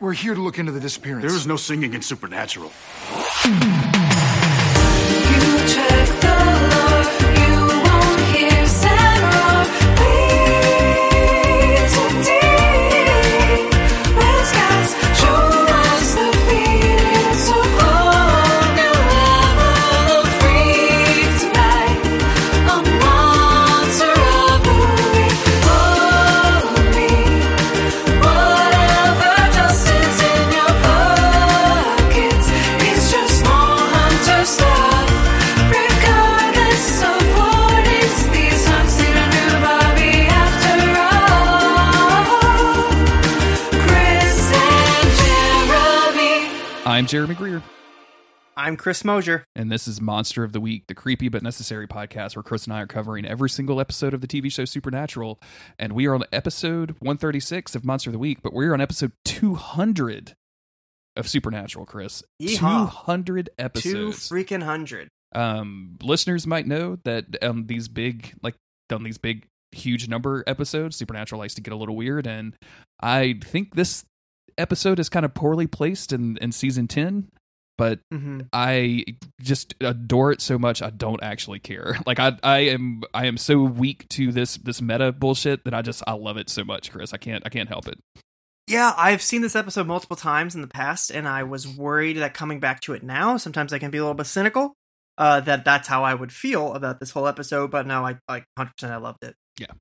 We're here to look into the disappearance. There is no singing in Supernatural. Jeremy Greer, I'm Chris Mosier. and this is Monster of the Week, the creepy but necessary podcast where Chris and I are covering every single episode of the TV show Supernatural. And we are on episode 136 of Monster of the Week, but we're on episode 200 of Supernatural, Chris. Yeehaw. 200 Two episodes. freaking hundred. um, listeners might know that um, these big, like, on these big, huge number episodes, Supernatural likes to get a little weird. And I think this episode is kind of poorly placed in, in season 10, but Mm-hmm. I just adore it so much I don't actually care. Like I I am I am so weak to this this meta bullshit that I just I love it so much, Chris. I can't I can't help it. Yeah, I've seen this episode multiple times in the past, and I was worried that coming back to it now, sometimes I can be a little bit cynical. Uh, that that's how I would feel about this whole episode, but no, I like 100. percent I loved it. Yeah,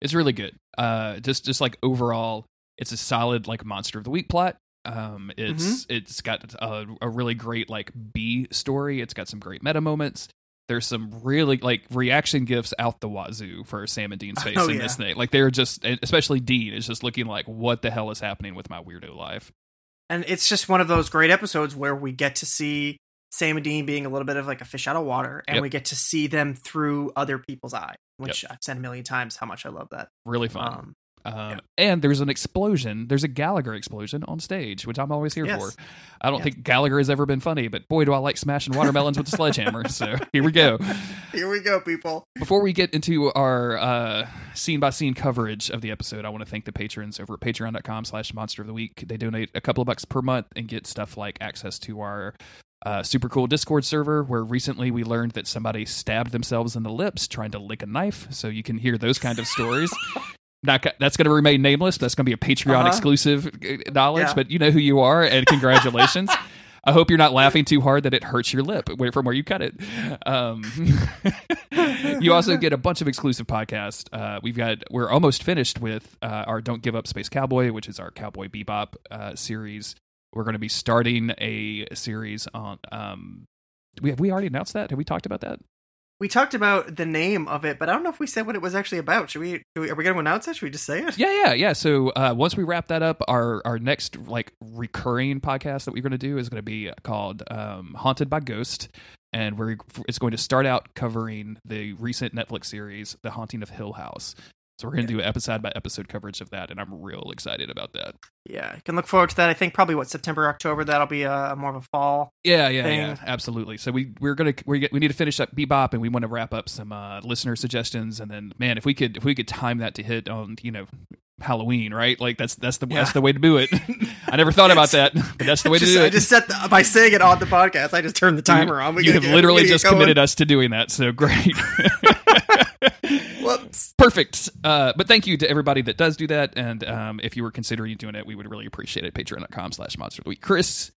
it's really good. Uh just just like overall it's a solid like monster of the week plot. Um it's it's got a, a really great like B story. It's got some great meta moments. There's some really like reaction gifts out the wazoo for Sam and Dean's face Oh, in yeah. this thing. Like they're just especially Dean is just looking like what the hell is happening with my weirdo life. And it's just one of those great episodes where we get to see Sam and Dean being a little bit of like a fish out of water, and Yep. we get to see them through other people's eyes, which I've said a million times how much I love that. Really fun. Um, Um, Yeah. And there's an explosion. There's a Gallagher explosion on stage, which I'm always here Yes. for. I don't Yeah. think Gallagher has ever been funny, but boy, do I like smashing watermelons with a sledgehammer. So here we go. here we go, people. Before we get into our uh, scene by scene coverage of the episode, I want to thank the patrons over at patreon.com slash monster of the week. They donate a couple of bucks per month and get stuff like access to our uh, super cool Discord server, where recently we learned that somebody stabbed themselves in the lips trying to lick a knife. So you can hear those kind of stories. Not, that's going to remain nameless. That's going to be a Patreon Uh-huh. exclusive uh, knowledge, Yeah. but you know who you are, and congratulations. I hope you're not laughing too hard that it hurts your lip from where you cut it. Um, you also get a bunch of exclusive podcasts. Uh, we've got we're almost finished with uh, our "Don't Give Up Space Cowboy," which is our Cowboy Bebop uh, series. We're going to be starting a series on. Um, we have we already announced that? Have we talked about that? We talked about the name of it, but I don't know if we said what it was actually about. Should we? we- Are we going to announce it? Should we just say it? Yeah, yeah, yeah. So uh, once we wrap that up, our our next like recurring podcast that we're going to do is going to be called um, "Haunted by Ghost," and we're it's going to start out covering the recent Netflix series, "The Haunting of Hill House." So we're going to do episode by episode coverage of that, and I'm real excited about that. Yeah, you can look forward to that. I think probably what September, October. That'll be a more of a fall. Yeah, yeah, thing. yeah, absolutely. So we we're gonna we get, we need to finish up Bebop, and we want to wrap up some uh, listener suggestions, and then man, if we could if we could time that to hit on you know Halloween, right? Like that's that's the Yeah. that's the way to do it. I never thought about that, but that's the way to Just- do I it. just set the, by saying it on the podcast. I just turned the timer on. We you have get- literally just committed us to doing that, so great. Whoops. Perfect. Uh, but thank you to everybody that does do that. And um, if you were considering doing it, we would really appreciate it. Patreon.com slash monster of the week. Chris,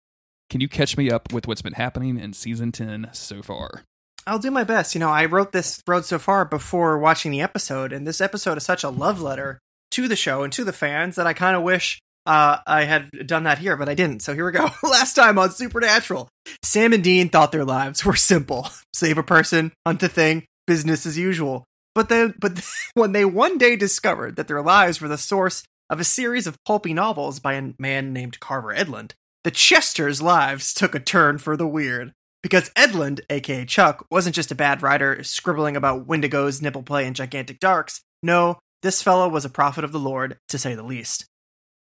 can you catch me up with what's been happening in season 10 so far? I'll do my best. You know, I wrote this road so far before watching the episode, and this episode is such a love letter to the show and to the fans that I kind of wish uh, I had done that here, but I didn't. So here we go. Last time on Supernatural, Sam and Dean thought their lives were simple: save a person, hunt a thing, business as usual. But then, but when they one day discovered that their lives were the source of a series of pulpy novels by a man named Carver Edlund, the Chesters' lives took a turn for the weird. Because Edlund, aka Chuck, wasn't just a bad writer scribbling about Wendigos, nipple play, and gigantic darks. No, this fellow was a prophet of the Lord, to say the least.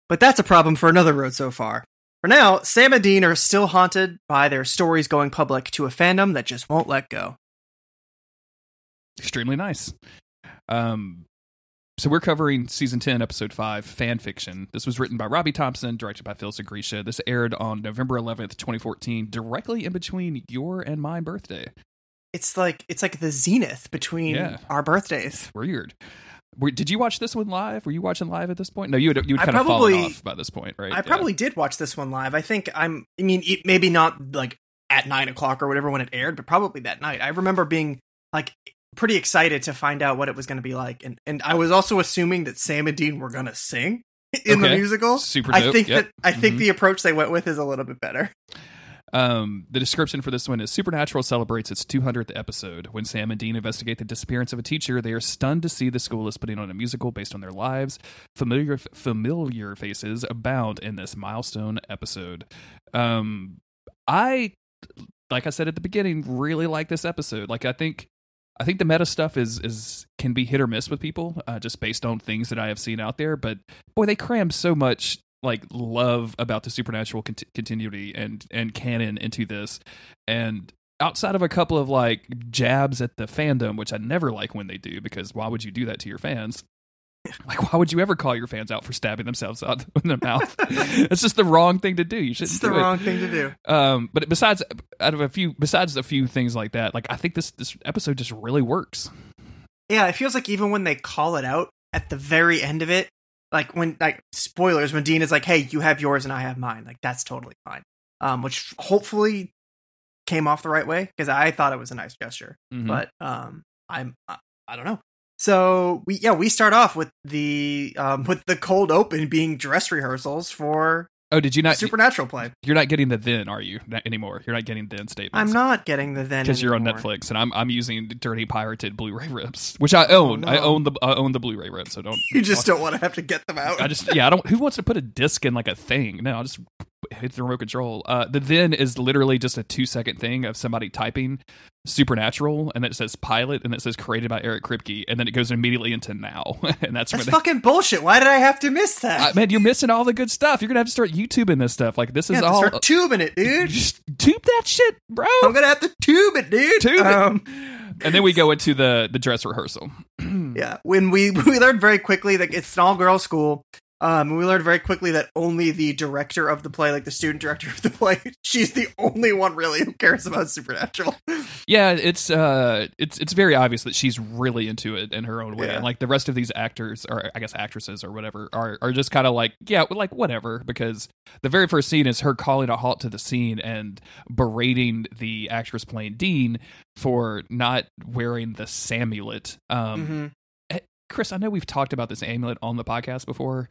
But that's a problem for another road so far. For now, Sam and Dean are still haunted by their stories going public to a fandom that just won't let go. Extremely nice. Um, so we're covering season 10 episode 5 fan fiction this was written by robbie thompson directed by phil Sgriccia. this aired on november 11th 2014 directly in between your and my birthday It's like it's like the zenith between Yeah. our birthdays. weird were, did you watch this one live were you watching live at this point no you would you would kind of probably- fallen off by this point right I Yeah. probably did watch this one live. I think I'm. I mean, it, maybe not like at nine o'clock or whatever when it aired, but probably that night. I remember being like pretty excited to find out what it was going to be like, and and I was also assuming that Sam and Dean were going to sing in the musical. super I think Yep. that I think Mhm. the approach they went with is a little bit better. Um, the description for this one is Supernatural celebrates its 200th episode. When Sam and Dean investigate the disappearance of a teacher, they are stunned to see the school is putting on a musical based on their lives. Familiar familiar faces abound in this milestone episode. Um, I, like I said at the beginning, really like this episode. Like I think. I think the meta stuff is is can be hit or miss with people, uh, just based on things that I have seen out there. But boy, they cram so much like love about the supernatural cont- continuity and and canon into this and outside of a couple of like jabs at the fandom which i never like when they do because why would you do that to your fans like why would you ever call your fans out for stabbing themselves out in the mouth it's just the wrong thing to do you shouldn't It's the do it. wrong thing to do. um but besides out of a few besides a few things like that like i think this this episode just really works Yeah, it feels like even when they call it out at the very end of it, like when like spoilers, when Dean is like, "Hey, you have yours and I have mine," like that's totally fine. Um, which hopefully came off the right way because I thought it was a nice gesture. Mhm. But um, I'm I, I don't know. So we yeah we start off with the um with the cold open being dress rehearsals for oh did you not supernatural play. you're not getting the then are you not anymore you're not getting then statements I'm not getting the then because you're on. Netflix, and I'm I'm using dirty pirated Blu-ray rips, which I own. Oh, I own the I own the Blu-ray rips, so don't. You just don't want to have to get them out. I just yeah, I don't. Who wants to put a disc in like a thing? No, I'll just hit the remote control. Uh, the then is literally just a two second thing of somebody typing supernatural, and then it says pilot, and it says created by Eric Kripke, and then it goes immediately into now, and that's, That's they. fucking bullshit. Why did I have to miss that? Uh, man, you're missing all the good stuff. You're gonna have to start YouTubing this stuff. Like this You is all. start tubing it, dude. just tube that shit, bro. I'm gonna have to tube it, dude. Tube it. Um, And then we go into the the dress rehearsal. yeah, when we we learned very quickly that it's an all girl school. Um, we learned very quickly that only the director of the play, like the student director of the play, she's the only one really who cares about supernatural. Yeah, it's uh it's it's very obvious that she's really into it in her own way. Yeah. And like the rest of these actors or I guess actresses or whatever are are just kind of like, yeah, like whatever because the very first scene is her calling a halt to the scene and berating the actress playing Dean for not wearing the Samulet. Um Mhm. Chris, I know we've talked about this amulet on the podcast before,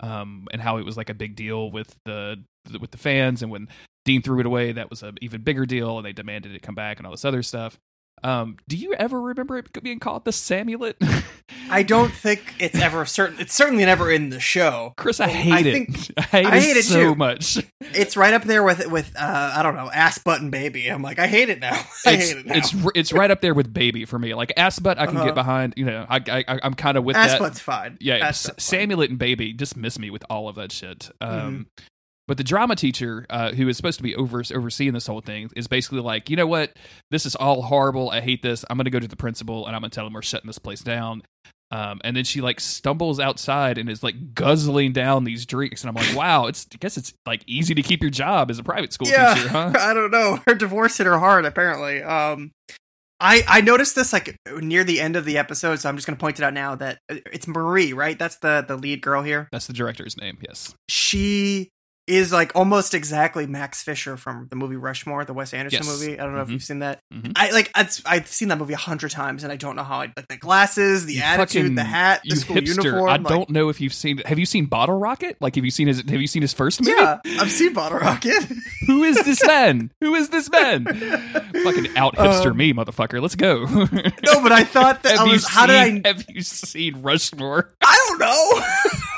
um, and how it was like a big deal with the with the fans, and when Dean threw it away, that was an even bigger deal, and they demanded it come back and all this other stuff. Um, do you ever remember it being called the Samulet? I don't think it's ever certain. It's certainly never in the show. Chris, I I hate it. think- I hate, I it, hate it so too. much. It's right up there with with uh, I don't know ass button baby. I'm like I hate it now. I It's hate it now. it's it's right up there with baby for me. Like ass butt, I can Uh-huh. get behind. You know, I, I I'm kind of with ass that. butt's fine. yeah, ass S- butt's fine. Samulet and Baby just miss me with all of that shit. Um, Mm-hmm. But the drama teacher, uh, who is supposed to be over overseeing this whole thing, is basically like, you know what? This is all horrible. I hate this. I'm going to go to the principal and I'm going to tell him we're shutting this place down. Um, and then she like stumbles outside and is like guzzling down these drinks, and I'm like, wow, it's I guess it's like easy to keep your job as a private school yeah, teacher, huh? I don't know. Her divorce hit her hard, apparently. Um, I I noticed this like near the end of the episode, so I'm just going to point it out now that uh, it's Marie, right? That's the the lead girl here. That's the director's name. Yes. She is like almost exactly Max Fischer from the movie Rushmore, the Wes Anderson Yes. movie. I don't know if Mhm. you've seen that. Mhm. I like I've, I've seen that movie a hundred times, and I don't know how. I like the glasses, the You attitude, fucking- the hat, the school hipster. uniform. I like- don't know if you've seen. Have you seen Bottle Rocket? Like, have you seen his? Have you seen his first movie? Yeah, I've seen Bottle Rocket. Who is this man? Who is this man? Fucking out hipster Um, me, motherfucker. Let's go. no, but I thought that I was. How did I? Have you seen Rushmore? I don't know.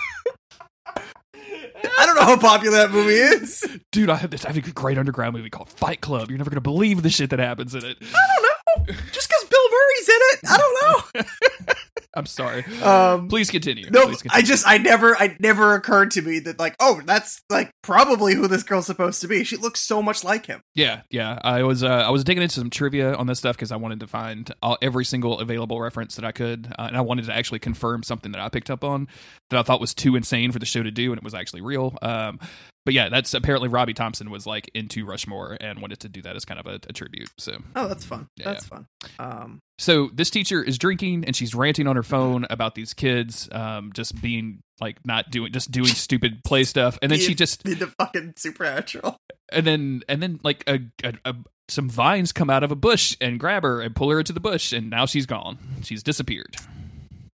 I don't know how popular that movie is. Dude, I have this. I have a great underground movie called Fight Club. You're never gonna believe the shit that happens in it. I don't know. Just because Bill Murray's in it, I don't know. I'm sorry. Um, Please continue. no, Please I just I never I never occurred to me that like oh that's like probably who this girl's supposed to be. She looks so much like him. Yeah, yeah. I was uh, I was digging into some trivia on this stuff because I wanted to find all, every single available reference that I could, uh, and I wanted to actually confirm something that I picked up on that I thought was too insane for the show to do, and it was actually real. Um, but yeah, that's apparently Robbie Thompson was like into Rushmore and wanted to do that as kind of a, a tribute. So, Oh, that's fun. Yeah, that's fun. Um, so this teacher is drinking and she's ranting on her phone about these kids, um, just being like not doing, just doing stupid play stuff, and then she just being the fucking supernatural. and then and then like a, a, a some vines come out of a bush and grab her and pull her into the bush and now she's gone she's disappeared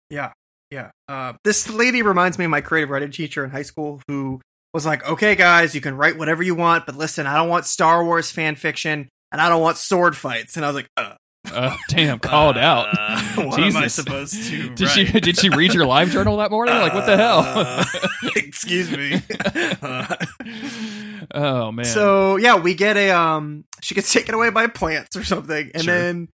Yeah, yeah. Uh, this lady reminds me of my creative writing teacher in high school who was like, "Okay, guys, you can write whatever you want, but listen, I don't want Star Wars fan fiction, and I don't want sword fights." And I was like, uh, uh, damn called out uh, what am I supposed to? did she did she read your live journal that morning like what the hell Uh, excuse me. oh man So yeah, we get a um she gets taken away by plants or something, and Sure. then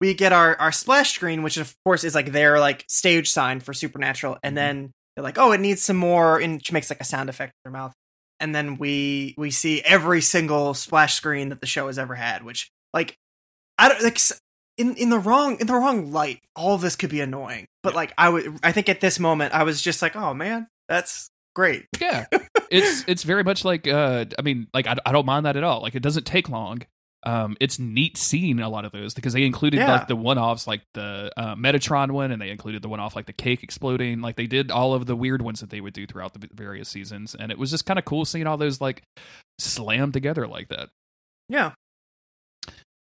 we get our our splash screen, which of course is like their like stage sign for Supernatural, and Mhm. then they're like, oh, it needs some more, and she makes like a sound effect in her mouth, and then we we see every single splash screen that the show has ever had, which like I don't like. In, in the wrong in the wrong light, all of this could be annoying. But Yeah. like I would, I think at this moment I was just like, oh man, that's great. yeah it's it's very much like uh i mean like I, I don't mind that at all like it doesn't take long um it's neat seeing a lot of those because they included Yeah. like the one-offs like the uh, metatron one and they included the one-off like the cake exploding like they did all of the weird ones that they would do throughout the various seasons and it was just kind of cool seeing all those like slammed together like that Yeah.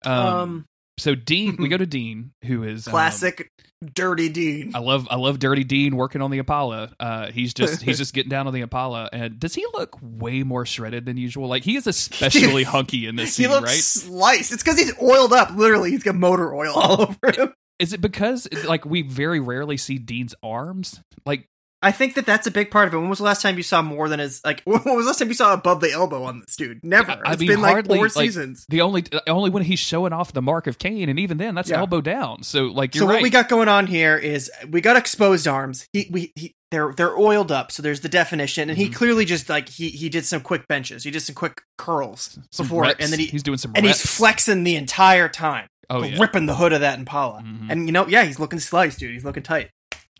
um, Um, so dean we go to dean who is um, classic dirty Dean. I love I love Dirty Dean working on the Impala. Uh, he's just he's just getting down on the Impala, and does he look way more shredded than usual? Like he is especially hunky in this he scene, looks right? sliced. It's because he's oiled up. Literally, he's got motor oil all over him. Is it because like we very rarely see Dean's arms? Like I think that that's a big part of it. When was the last time you saw more than his like? When was the last time you saw above the elbow on this dude? Never. Yeah, I It's mean, been like hardly, four like, seasons. the only only when he's showing off the mark of Cain, and even then that's Yeah. elbow down. So like So you're what right. we got going on here is we got exposed arms. He we he, they're they're oiled up, so there's the definition, and he Mhm. clearly just like he he did some quick benches. He did some quick curls Some before, reps. and then he he's doing some and reps. he's flexing the entire time, oh yeah, ripping the hood of that Impala. Mhm. And you know, yeah, he's looking sliced, dude. He's looking tight.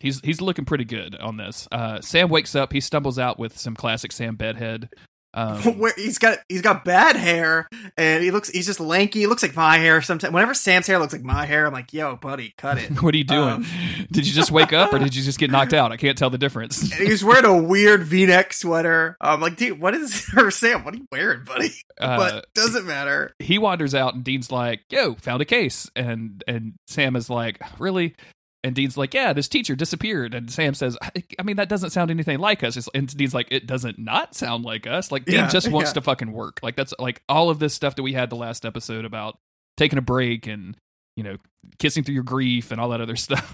He's he's looking pretty good on this. Uh, Sam wakes up. He stumbles out with some classic Sam bedhead. Um, where he's got he's got bad hair and he looks he's just lanky. He looks like my hair sometimes. Whenever Sam's hair looks like my hair, I'm like, yo, buddy, cut it. what are you doing? Um, did you just wake up or did you just get knocked out? I can't tell the difference. And he's wearing a weird V-neck sweater. I'm like, dude, what is or Sam? What are you wearing, buddy? Uh, but doesn't matter. he wanders out and Dean's like, "Yo, found a case." And and Sam is like, "Really?" And Dean's like, "Yeah, this teacher disappeared." And Sam says, "I, I mean, that doesn't sound anything like us." It's- And Dean's like, "It doesn't not sound like us." Like Dean Yeah, just wants yeah. to fucking work. Like that's like all of this stuff that we had the last episode about taking a break and you know kissing through your grief and all that other stuff.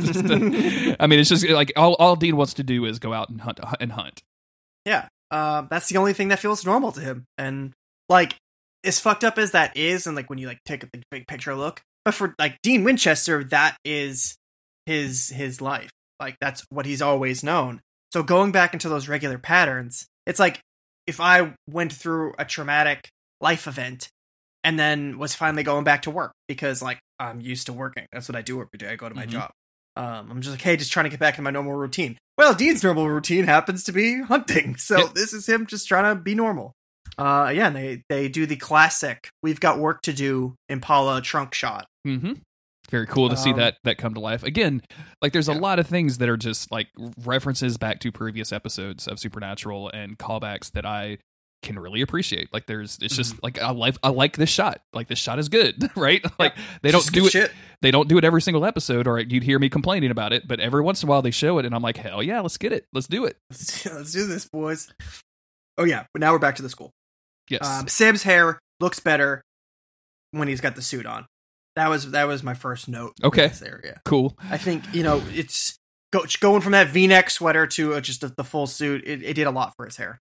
Just, uh, I mean, it's just like all all Dean wants to do is go out and hunt and hunt. Yeah, um, that's the only thing that feels normal to him. And like, as fucked up as that is, and like when you like take the big picture look, but for like Dean Winchester, that is his his life. Like that's what he's always known. So going back into those regular patterns, it's like if I went through a traumatic life event and then was finally going back to work because like I'm used to working. That's what I do every day. I go to my Mhm. job. Um, I'm just like, hey, just trying to get back to my normal routine. Well, Dean's normal routine happens to be hunting, so this is him just trying to be normal. Uh, yeah, and they they do the classic. We've got work to do. Impala trunk shot. Mm-hmm. Very cool to see Um, that that come to life again. Like, there's a lot of things that are just like references back to previous episodes of Supernatural and callbacks that I can really appreciate. Like, there's it's Mm-hmm. just like I like I like this shot. Like, this shot is good, right? Like, they don't Just do it. Shit. They don't do it every single episode, or you'd hear me complaining about it. But every once in a while, they show it, and I'm like, hell yeah, let's get it, let's do it. Let's, let's do this, boys. Oh yeah, but now we're back to the school. Yes. Um, Sam's hair looks better when he's got the suit on. That was that was my first note. Okay. this area. cool. I think you know it's go, going from that V-neck sweater to uh, just the, the full suit. It, it did a lot for his hair.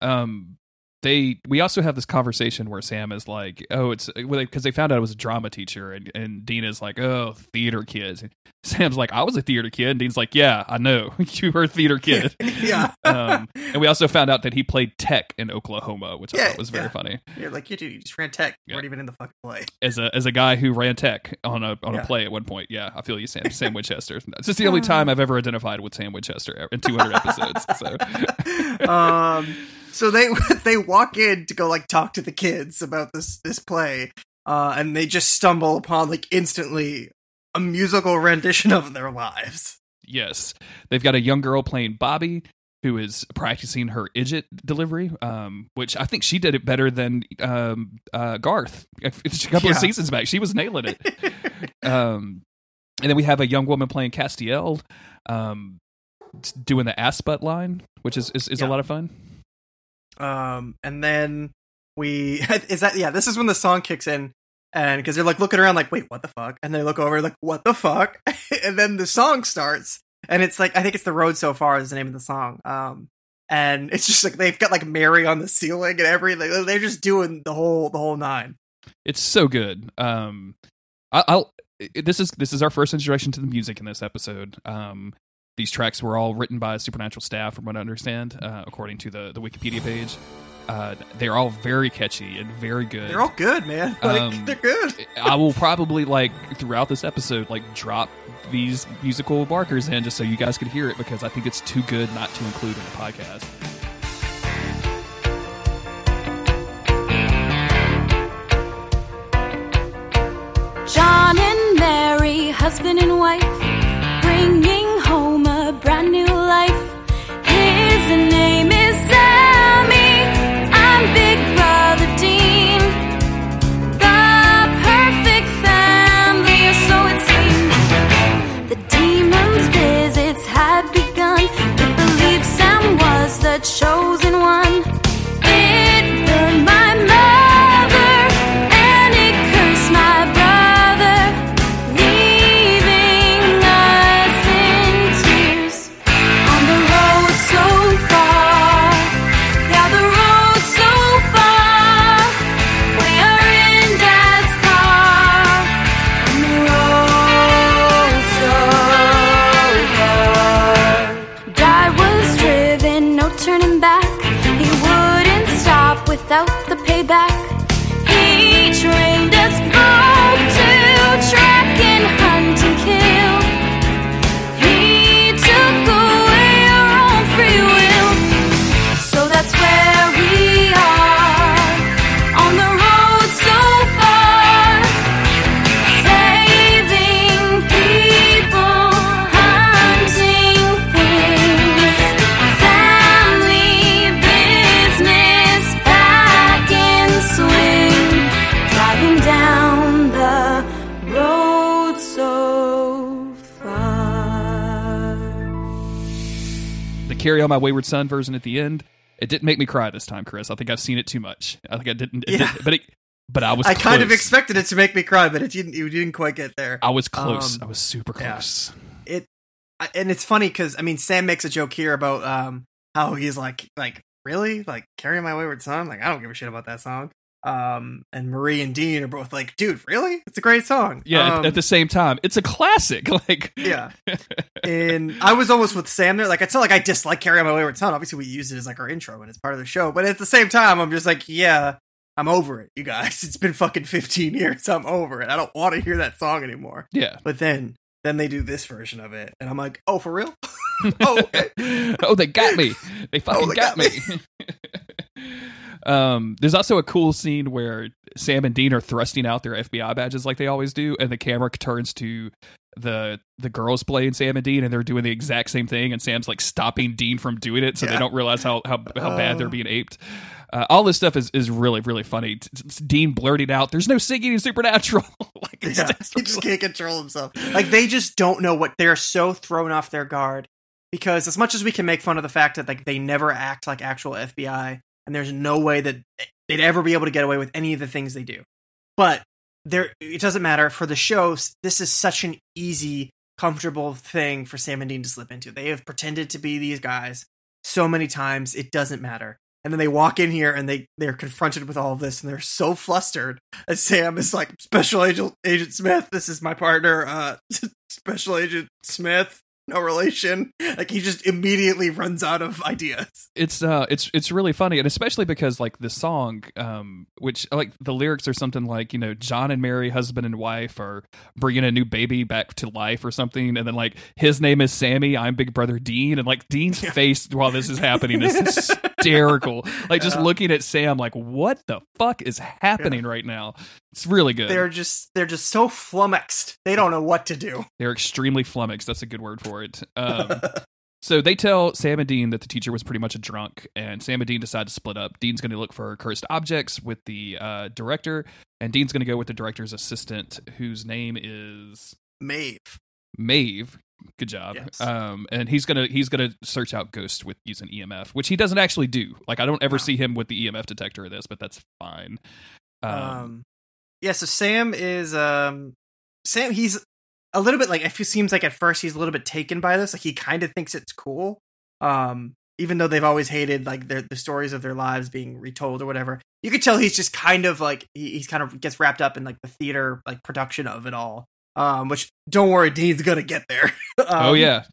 Um, they we also have this conversation where Sam is like, "Oh, it's because they found out I was a drama teacher," and and Dean is like, "Oh, theater kids." And Sam's like, "I was a theater kid," and Dean's like, "Yeah, I know, you were a theater kid." yeah. um, and we also found out that he played tech in Oklahoma, which I thought was very yeah. funny. You're like, you dude, you just ran tech. You Yeah. weren't even in the fucking play. As a as a guy who ran tech on a on Yeah. a play at one point, yeah, I feel you, Sam. Sam Winchester. It's just the only time I've ever identified with Sam Winchester in 200 episodes. So um, so they they walk in to go like talk to the kids about this this play, uh, and they just stumble upon like instantly a musical rendition of their lives. Yes. They've got a young girl playing Bobby who is practicing her idiot delivery, um, which I think she did it better than um, uh, Garth a couple of seasons back. She was nailing it. um, and then we have a young woman playing Castiel um, doing the ass butt line, which is, is, is a lot of fun. Um, and then we is that yeah, this is when the song kicks in. And because they're like looking around, like, wait, what the fuck? And they look over, like, what the fuck? and then the song starts, and it's like, I think it's "The Road So Far" is the name of the song. Um, and it's just like they've got like Mary on the ceiling and everything. They're just doing the whole the whole nine. It's so good. Um, I, I'll. This is this is our first introduction to the music in this episode. Um, these tracks were all written by Supernatural staff, from what I understand, uh, according to the the Wikipedia page. Uh, they're all very catchy and very good. They're all good, man. Like Um, they're good. I will probably like throughout this episode like drop these musical markers in just so you guys can hear it because I think it's too good not to include in the podcast. John and Mary, husband and wife, bringing home a brand new "Carry On My Wayward Son" version at the end. It didn't make me cry this time, Chris. I think I've seen it too much. I think I didn't. Yeah. did, but it, but I was. I kind of expected it to make me cry, but it didn't. You didn't quite get there. I was close. Um, I was super yeah. close. it and it's funny because I mean Sam makes a joke here about um how he's like like really like carry my wayward son like I don't give a shit about that song um and Marie and Dean are both like dude really it's a great song Yeah. at- Um, at the same time, it's a classic. Like. yeah and I was almost with Sam there like it's not like I dislike carry on my wayward son obviously we use it as like our intro and it's part of the show but at the same time I'm just like yeah I'm over it you guys it's been fucking 15 years I'm over it I don't want to hear that song anymore Yeah. but then then they do this version of it and I'm like oh for real oh okay oh, they got me. They fucking Oh, they got, got me. Um, there's also a cool scene where Sam and Dean are thrusting out their FBI badges like they always do, and the camera turns to the the girls playing Sam and Dean, and they're doing the exact same thing, and Sam's like stopping Dean from doing it, so they don't realize how how, how bad they're Oh. being aped. Uh, all this stuff is, is really really funny. T- Dean blurting out, "There's no singing in Supernatural." like Yeah, just he just can't control himself. Like they just don't know what they're so thrown off their guard because as much as we can make fun of the fact that like they never act like actual FBI and there's no way that they'd ever be able to get away with any of the things they do. But there it doesn't matter for the show this is such an easy comfortable thing for Sam and Dean to slip into. They have pretended to be these guys so many times it doesn't matter. And then they walk in here and they they're confronted with all of this and they're so flustered. And Sam is like, "Special Agent Agent Smith, this is my partner, uh, Special Agent Smith." No relation. Like he just immediately runs out of ideas. it's uh it's it's really funny and especially because like the song um which like the lyrics are something like you know john and mary husband and wife are bringing a new baby back to life or something and then like his name is sammy i'm big brother dean and like dean's face while this is happening is hysterical like just Yeah. looking at sam like what the fuck is happening right now it's really good They're just they're just so flummoxed. They don't know what to do. they're extremely flummoxed that's a good word for it um So they tell Sam and Dean that the teacher was pretty much a drunk, and Sam and Dean decide to split up. Dean's going to look for cursed objects with the uh, director, and Dean's going to go with the director's assistant, whose name is Maeve. Maeve. Good job. Yes. Um, and he's gonna he's gonna search out ghosts with using EMF, which he doesn't actually do. Like I don't ever No. see him with the EMF detector in this, but that's fine. Um, Um, yeah, so Sam is um Sam he's a little bit like if it seems like at first he's a little bit taken by this. Like he kind of thinks it's cool. Um even though they've always hated like their the stories of their lives being retold or whatever. You could tell he's just kind of like he, he's kind of gets wrapped up in like the theater like production of it all. Um which don't worry, Dean's gonna get there. oh Um, yeah.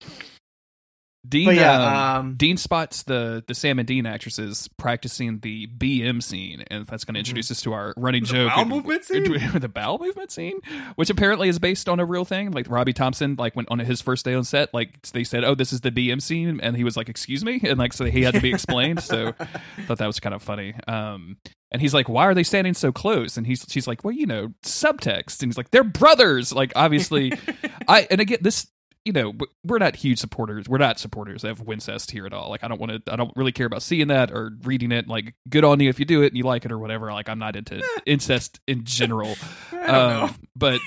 Dean But um, yeah, um, Dean spots the the Sam and Dean actresses practicing the BM scene, and that's going to introduce us to our running. The joke. bowel movement scene? the bowel movement scene, which apparently is based on a real thing. Like Robbie Thompson, like when on his first day on set, like they said, "Oh, this is the BM scene," and he was like, "Excuse me," and like so he had to be explained. so I thought that was kind of funny. Um, and he's like, "Why are they standing so close?" And he's she's like, "Well, you know, subtext." And he's like, "They're brothers." Like obviously, I and again this you know we're not huge supporters we're not supporters of wincest here at all. Like i don't want to i don't really care about seeing that or reading it. Like good on you if you do it and you like it or whatever. Like i'm not into incest in general. I don't know. um but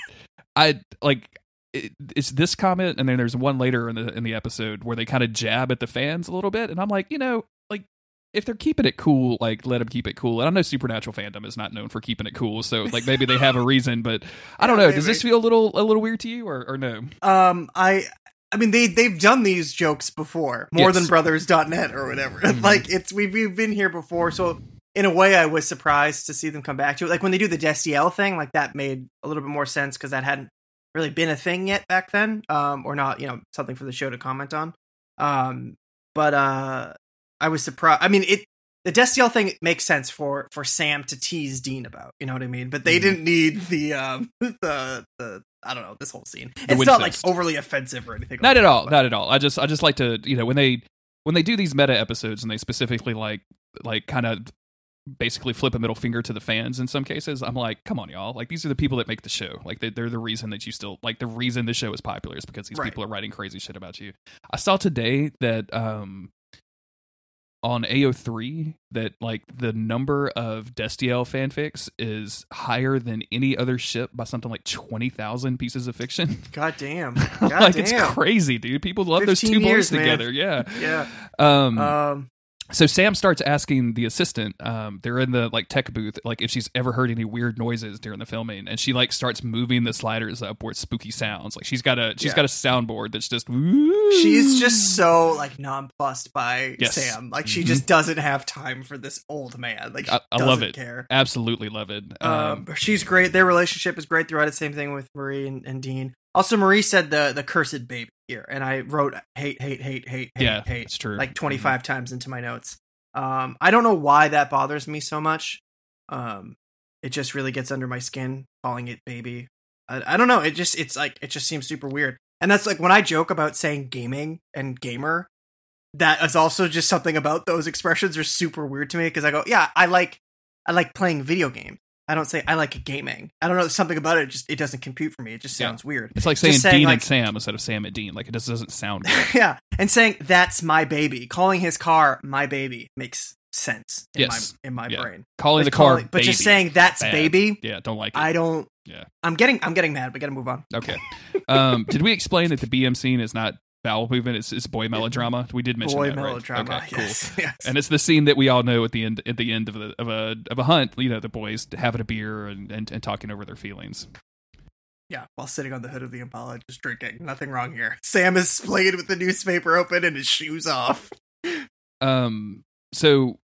i like it, it's this comment and then there's one later in the in the episode where they kind of jab at the fans a little bit and i'm like you know if they're keeping it cool, like let them keep it cool. And I know Supernatural fandom is not known for keeping it cool, so like maybe they have a reason. But I don't Yeah, know. Does this feel a little a little weird to you, or, or no? Um, I, I mean, they they've done these jokes before, more Yes. than brothers.net or whatever. Mhm. like it's we've we've been here before, so in a way, I was surprised to see them come back to it. Like when they do the Destiel thing, like that made a little bit more sense because that hadn't really been a thing yet back then, um, or not, you know, something for the show to comment on. Um, but uh, I was surprised. I mean, it. The Destiel thing makes sense for for Sam to tease Dean about, you know what I mean? But they Mhm. didn't need the um the the I don't know this whole scene. It's not like overly offensive or anything. Not like at all. Not at all. I just I just like to you know when they when they do these meta episodes and they specifically like like kind of basically flip a middle finger to the fans in some cases i'm like come on y'all like these are the people that make the show like they, they're the reason that you still like the reason the show is popular is because these Right. people are writing crazy shit about you i saw today that um on AO3 that like the number of Destiel fanfics is higher than any other ship by something like 20,000 pieces of fiction. God damn. God like it's crazy, dude. People love those 15 two boys man. together. Yeah. Yeah. Um, Um. So Sam starts asking the assistant, um, they're in the like tech booth, like if she's ever heard any weird noises during the filming, and she like starts moving the sliders up where spooky sounds. Like she's got a she's Yeah. got a soundboard that's just She's just so like nonplussed by Yes. Sam. Like she Mhm. just doesn't have time for this old man. Like she I- I love it. care. absolutely love it. Um, Um, she's great. Their relationship is great throughout. it. Same thing with Marie and, and Dean. Also, Marie said the the cursed baby here, and I wrote hate, hate, hate, hate, hate, yeah, hate, it's true. like twenty five times into my notes. Um, I don't know why that bothers me so much. Um, it just really gets under my skin calling it baby. I, I don't know. It just it's like it just seems super weird. And that's like when I joke about saying gaming and gamer, that is also just something about those expressions are super weird to me because I go, yeah, I like I like playing video games. I don't say I like gaming. I don't know something about it. Just it doesn't compute for me. It just Yeah. sounds weird. It's like saying, saying, Dean like- and Sam instead of Sam and Dean. Like it just doesn't sound yeah, and saying that's my baby, calling his car my baby makes sense in Yes. my in my Yeah. brain. Calling the car, calling- but just saying that's Bad. baby, yeah, don't like it. I don't. Yeah. I'm getting I'm getting mad. We got to move on. Okay. Um, did we explain that the BM scene is not bowel movement? It's, it's boy melodrama. We did mention Boy that, right? melodrama. Okay, cool. yes, yes. And it's the scene that we all know at the end at the end of the of a of a hunt. You know, the boys having a beer and, and, and talking over their feelings. Yeah, while sitting on the hood of the Impala, just drinking. Nothing wrong here. Sam is playing with the newspaper open and his shoes off. Um. So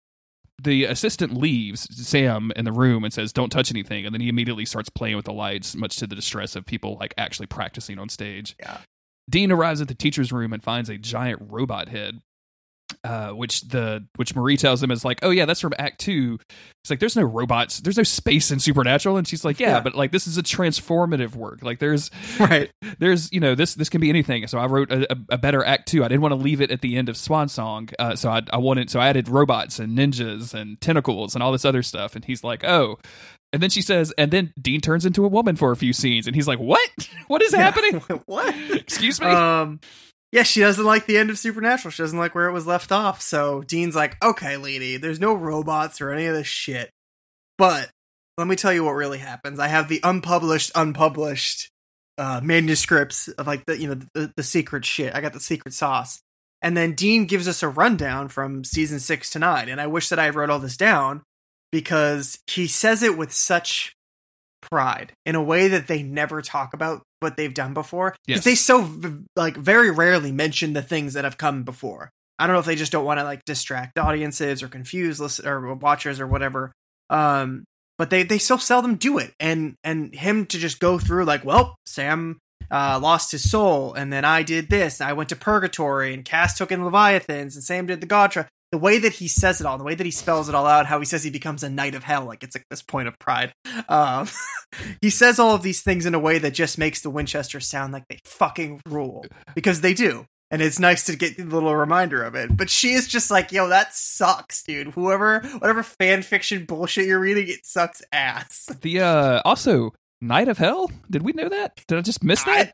the assistant leaves Sam in the room and says, "Don't touch anything," and then he immediately starts playing with the lights, much to the distress of people like actually practicing on stage. Yeah. Dean arrives at the teacher's room and finds a giant robot head. Uh, which the which Marie tells him is like, oh yeah, that's from Act Two. It's like there's no robots, there's no space in Supernatural, and she's like, yeah, Yeah. but like this is a transformative work. Like there's Right. there's you know this this can be anything so i wrote a, a, a better act two i didn't want to leave it at the end of swan song uh, so I, I wanted so i added robots and ninjas and tentacles and all this other stuff and he's like oh and then she says and then dean turns into a woman for a few scenes and he's like what what is happening what? excuse me Um, yeah, she doesn't like the end of Supernatural. She doesn't like where it was left off. So Dean's like, okay, lady, there's no robots or any of this shit. But let me tell you what really happens. I have the unpublished, unpublished uh, manuscripts of like the you know the, the secret shit. I got the secret sauce. And then Dean gives us a rundown from season six to nine. And I wish that I wrote all this down because he says it with such pride in a way that they never talk about what they've done before. Yes. They so like very rarely mention the things that have come before. I don't know if they just don't want to like distract audiences or confuse listen- or watchers or whatever. Um, but they they so seldom do it. And and him to just go through like, well, Sam uh, lost his soul, and then I did this. And I went to purgatory, and Cass took in Leviathans, and Sam did the Gadreel. The way that he says it all, the way that he spells it all out, how he says he becomes a knight of hell, like it's like this point of pride. Um, he says all of these things in a way that just makes the Winchester sound like they fucking rule because they do. And it's nice to get a little reminder of it. But she is just like, yo, that sucks, dude. Whoever, whatever fan fiction bullshit you're reading, it sucks ass. the uh also knight of hell did we know that did i just miss that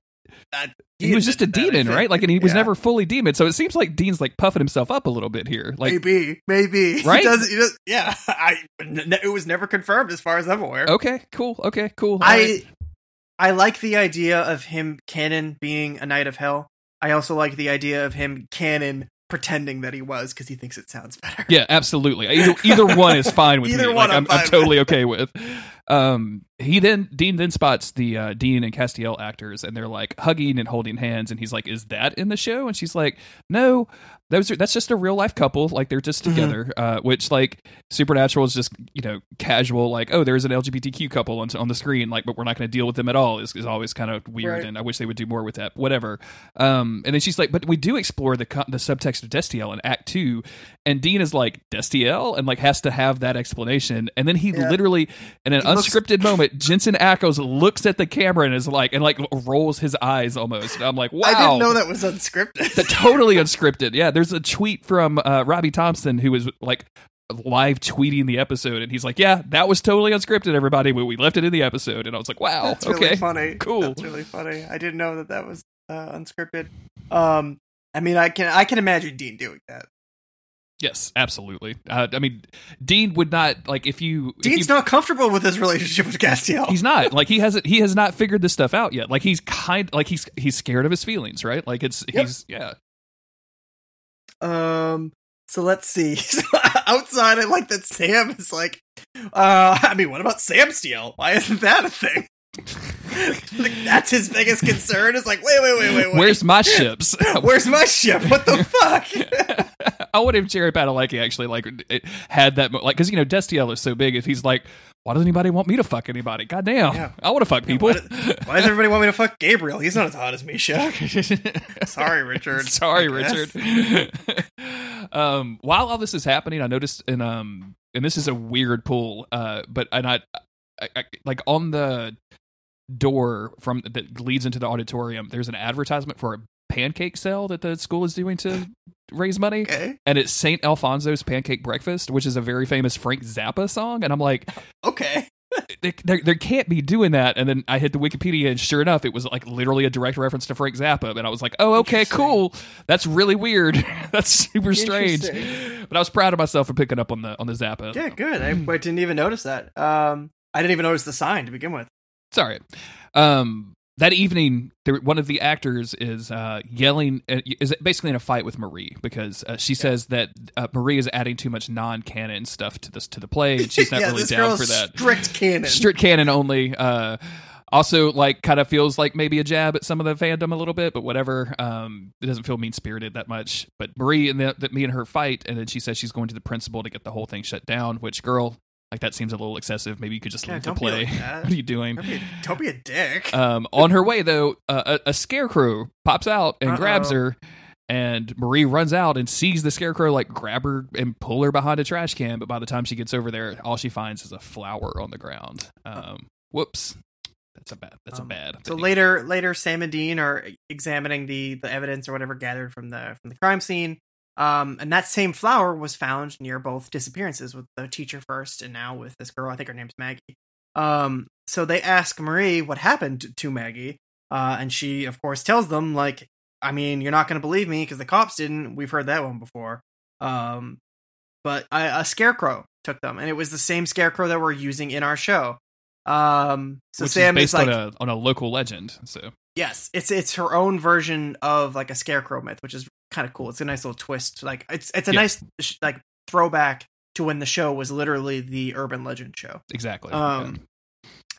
he was just a I demon right like and he was Yeah. never fully demon so it seems like dean's like puffing himself up a little bit here like maybe, maybe. Right? He does, he does, yeah. I, n- it was never confirmed as far as I'm aware. okay cool okay cool all right. I I like the idea of him canon being a knight of hell. I also like the idea of him canon pretending that he was because he thinks it sounds better. Yeah, absolutely. Either either one is fine with Either me. one like, I'm I'm, I'm totally okay with. Um, he then Dean then spots the uh, Dean and Castiel actors, and they're like hugging and holding hands, and he's like, "Is that in the show?" And she's like, "No, those are that's just a real life couple. Like they're just Mhm. together." Uh, which like Supernatural is just you know casual. Like, oh, there's an LGBTQ couple on, on the screen, like, but we're not going to deal with them at all. Is, is always kind of weird, Right. and I wish they would do more with that. Whatever. Um, and then she's like, "But we do explore the the subtext of Destiel in Act Two, and Dean is like Destiel and like has to have that explanation. And then he Yeah. literally in an He looks- unscripted moment, Jensen Ackles looks at the camera and is like and like rolls his eyes almost. And I'm like, wow. I didn't know that was unscripted. That totally unscripted. Yeah, there's a tweet from uh, Robbie Thompson who was like live tweeting the episode and he's like, "Yeah, that was totally unscripted everybody, but we left it in the episode." And I was like, "Wow, That's okay." really funny. Cool. That's really funny. I didn't know that that was uh, unscripted. Um, I mean, I can I can imagine Dean doing that. Yes, absolutely. Uh, I mean, Dean would not like if you if Dean's you- not comfortable with his relationship with Castiel. He's not like he hasn't he has not figured this stuff out yet. Like he's kind like he's he's scared of his feelings, right? Like it's Yep. he's yeah. Um, so let's see. Outside, I like that Sam is like, uh, I mean, what about Sastiel? Why isn't that a thing? Like, that's his biggest concern. Is like, wait, wait, wait, wait, wait. Where's my ships? Where's my ship? What the fuck? I wonder if Jared Padalecki actually like had that mo- like because you know Destiel is so big. If he's like, why does anybody want me to fuck anybody? God damn, Yeah. I want to fuck people. Why, why does everybody want me to fuck Gabriel? He's not as hot as Misha. Sorry, Richard. Sorry, Richard. um, while all this is happening, I noticed, and um, and this is a weird pull, uh, but and I, I, I like on the door from that leads into the auditorium. There's an advertisement for a pancake sale that the school is doing to raise money. Okay. And it's St. Alfonzo's Pancake Breakfast, which is a very famous Frank Zappa song. And I'm like, Okay. they, they, they can't be doing that. And then I hit the Wikipedia, and sure enough, it was like literally a direct reference to Frank Zappa. And I was like, oh, okay, cool. That's really weird. That's super strange. But I was proud of myself for picking up on the on the Zappa. Yeah, good. I, I didn't even notice that. Um, I didn't even notice the sign to begin with. Sorry. Um, that evening, there, one of the actors is uh, yelling, uh, is basically in a fight with Marie because uh, she says that uh, Marie is adding too much non-canon stuff to this to the play, and she's not yeah, really down for that. strict canon. strict canon only. Uh, Also, like, kind of feels like maybe a jab at some of the fandom a little bit, but whatever. Um, it doesn't feel mean spirited that much. But Marie and the, that me and her fight, and then she says she's going to the principal to get the whole thing shut down. Which, girl, like that seems a little excessive. Maybe you could just Yeah, leave the play. like what are you doing? Don't be, don't be a dick. Um, on her way though, uh, a, a scarecrow pops out and grabs Uh-oh. her, and Marie runs out and sees the scarecrow like grab her and pull her behind a trash can. But by the time she gets over there, all she finds is a flower on the ground. Um, whoops, that's a bad. That's a Um, bad. So thing. later, later, Sam and Dean are examining the the evidence or whatever gathered from the from the crime scene. Um, and that same flower was found near both disappearances with the teacher first, and now with this girl. I think her name's Maggie. Um, so they ask Marie what happened to Maggie, uh, and she, of course, tells them like, I mean, you're not going to believe me because the cops didn't. We've heard that one before. Um, but a, a scarecrow took them, and it was the same scarecrow that we're using in our show. Um, so which Sam is is based like, on a on a local legend. So Yes, it's it's her own version of like a scarecrow myth, which is kind of cool. It's a nice little twist. Like it's it's a Yeah. nice like throwback to when the show was literally the urban legend show. exactly. Um,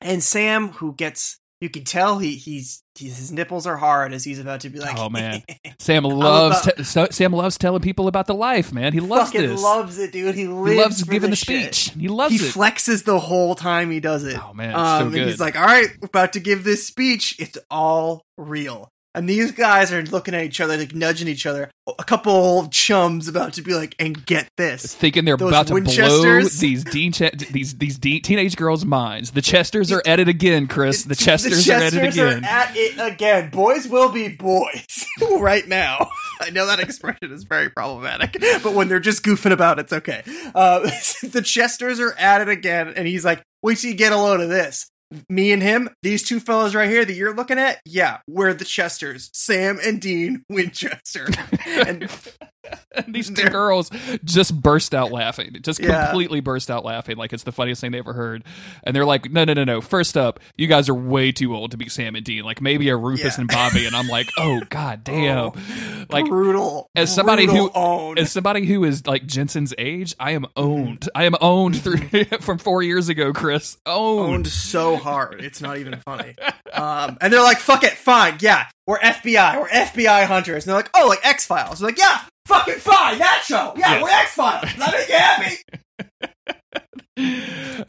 And Sam, who gets you can tell he he's, he's his nipples are hard as he's about to be like, Oh, man. Sam loves about- te- Sam loves telling people about the life. Man, he loves fucking this. loves it, dude. He lives he loves giving the shit. speech. He loves he it. flexes the whole time he does it. Oh, man, um, so and he's like, "All right, about to give this speech. It's all real." And these guys are looking at each other, like nudging each other. A couple old chums about to be like, "And get this." thinking they're Those about to blow these Ch- these these de- teenage girls' minds. The Chesters are at it again, Chris. The Chesters, are at it again. are at it again. Boys will be boys right now. I know that expression is very problematic, but when they're just goofing about, it's okay. Uh, the Chesters are at it again, and he's like, "Wait till you get a load of this." Me and him, these two fellows right here that you're looking at, yeah, we're the Chesters, Sam and Dean Winchester, and these two girls just burst out laughing. Just Yeah. completely burst out laughing like it's the funniest thing they ever heard. And they're like, "No, no, no, no. First up, you guys are way too old to be Sam and Dean. Like maybe a Rufus Yeah. and Bobby." And I'm like, "Oh god damn." Oh, like brutal. as somebody brutal who- owned. as somebody who is like Jensen's age, I am owned. I am owned through from 4 years ago, Chris. Owned. owned so hard. It's not even funny. Um, and they're like, fuck it, fine, yeah, we're FBI, we're FBI hunters. And they're like, oh, like X Files. They're like, yeah, fucking fine, that show. Yeah, Yes. we're X Files. That make you happy.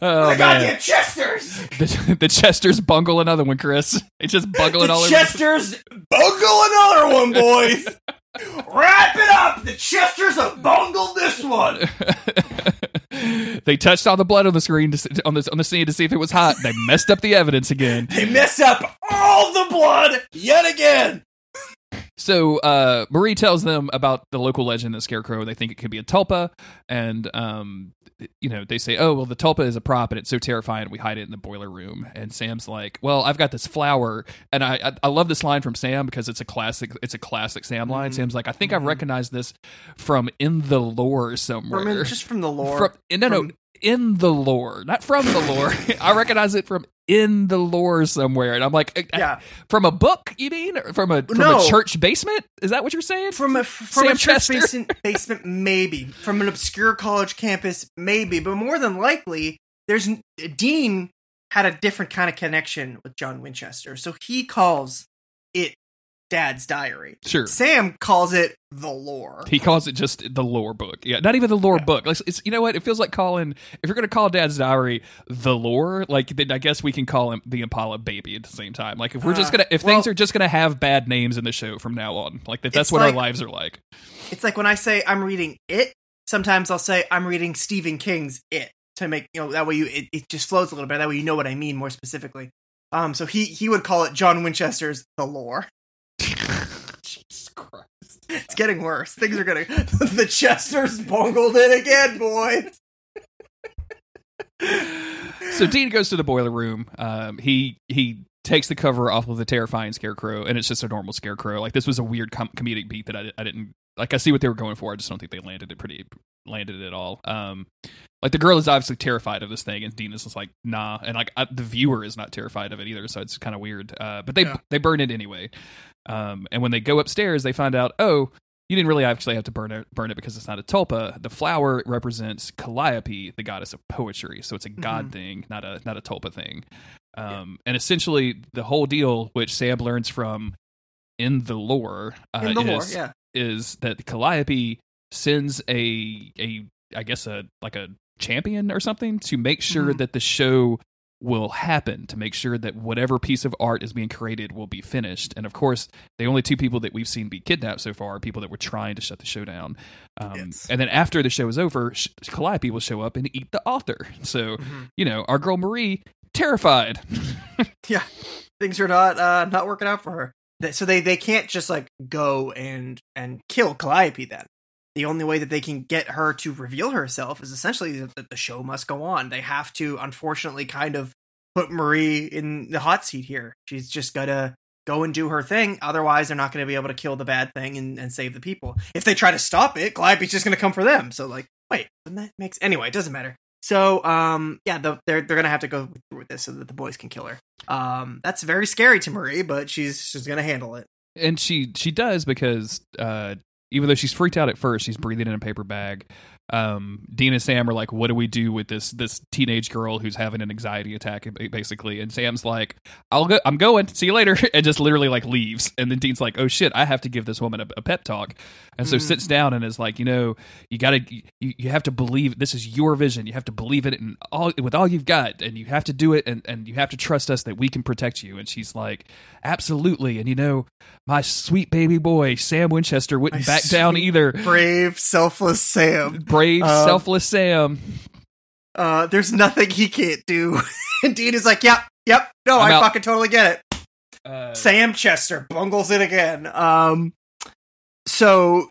Oh the goddamn. Chesters. The, the Chesters bungle another one, Chris. It's just bungle The all over. Chesters bungle another one, boys. Wrap it up. The Chesters have bungled this one. they touched all the blood on the screen to, on the on the scene to see if it was hot. They messed up the evidence again. They messed up all the blood yet again. So uh, Marie tells them about the local legend, the scarecrow. They think it could be a tulpa, and um, you know they say, "Oh, well, the tulpa is a prop, and it's so terrifying. We hide it in the boiler room." And Sam's like, "Well, I've got this flower," and I I, I love this line from Sam because it's a classic. It's a classic Sam line. Mhm. Sam's like, "I think I've Mhm. recognized this from in the lore somewhere." From, just from the lore. From, no, no, in the lore, not from the lore. I recognize it from in the lore somewhere, and I'm like, uh, yeah, from a book, you mean? From a from No. a church basement? Is that what you're saying? from a from Sam a church basement, basement, maybe from an obscure college campus, maybe, but more than likely, there's Dean had a different kind of connection with John Winchester, so he calls it Dad's Diary. Sure. Sam calls it the lore. He calls it just the lore book. Yeah, not even the lore Yeah. book. Like, it's you know what? It feels like calling if you're going to call Dad's Diary the lore, like then I guess we can call him the Impala Baby at the same time. Like if we're just Uh, gonna if well- things are just gonna have bad names in the show from now on, like that, that's what like- our lives are like. It's like when I say I'm reading it. Sometimes I'll say I'm reading Stephen King's It to make you know that way you it, it just flows a little bit. That way you know what I mean more specifically. Um, so he he would call it John Winchester's the lore. It's getting worse. Things are gonna. the Chesters bungled it again, boys. so Dean goes to the boiler room. Um, he he takes the cover off of the terrifying scarecrow, and it's just a normal scarecrow. Like this was a weird com- comedic beat that I, I didn't like. I see what they were going for. I just don't think they landed it pretty landed it at all. Um, like the girl is obviously terrified of this thing, and Dean is just like nah, and like I, the viewer is not terrified of it either. So it's kind of weird. Uh, but they Yeah. they burn it anyway. Um, and when they go upstairs, they find out oh. you didn't really actually have to burn it burn it because it's not a tulpa. The flower represents Calliope, the goddess of poetry, so it's a god Mhm. thing, not a not a tulpa thing. Um, and essentially the whole deal, which Sam learns from in the lore, uh, In the lore, is, yeah. is that Calliope sends a a I guess a like a champion or something to make sure Mhm. that the show will happen to make sure that whatever piece of art is being created will be finished. And of course the only two people that we've seen be kidnapped so far are people that were trying to shut the show down. Um, Yes. and then after the show is over Sh- calliope will show up and eat the author. So Mhm. you know our girl marie terrified. Yeah. Things are not uh not working out for her. So they they can't just like go and and kill calliope then the only way that they can get her to reveal herself is essentially that the show must go on. They have to unfortunately kind of put marie in the hot seat here. She's just gotta go and do her thing. Otherwise they're not going to be able to kill the bad thing and, and save the people. If they try to stop it calliope's just going to come for them. So like wait then that makes anyway it doesn't matter. So um yeah the, they're they're gonna have to go through with this so that the boys can kill her. Um that's very scary to marie but she's she's gonna handle it. And she she does because uh even though she's freaked out at first she's breathing in a paper bag um dean and sam are like what do we do with this this teenage girl who's having an anxiety attack? Basically and sam's like i'll go i'm going. See you later. And just literally like leaves. And then dean's like oh shit. I have to give this woman a, a pep talk. And so Mhm. sits down and is like you know you gotta you, you have to believe this is your vision. You have to believe it and all with all you've got. And you have to do it. And, and you have to trust us that we can protect you. And she's like absolutely. And you know my sweet baby boy sam winchester wouldn't My back down either. brave selfless sam. Brave Um, selfless sam uh there's nothing he can't do and dean is like yep yep no I'm i out. fucking totally get it uh, Sam Chester bungles it again. Um, so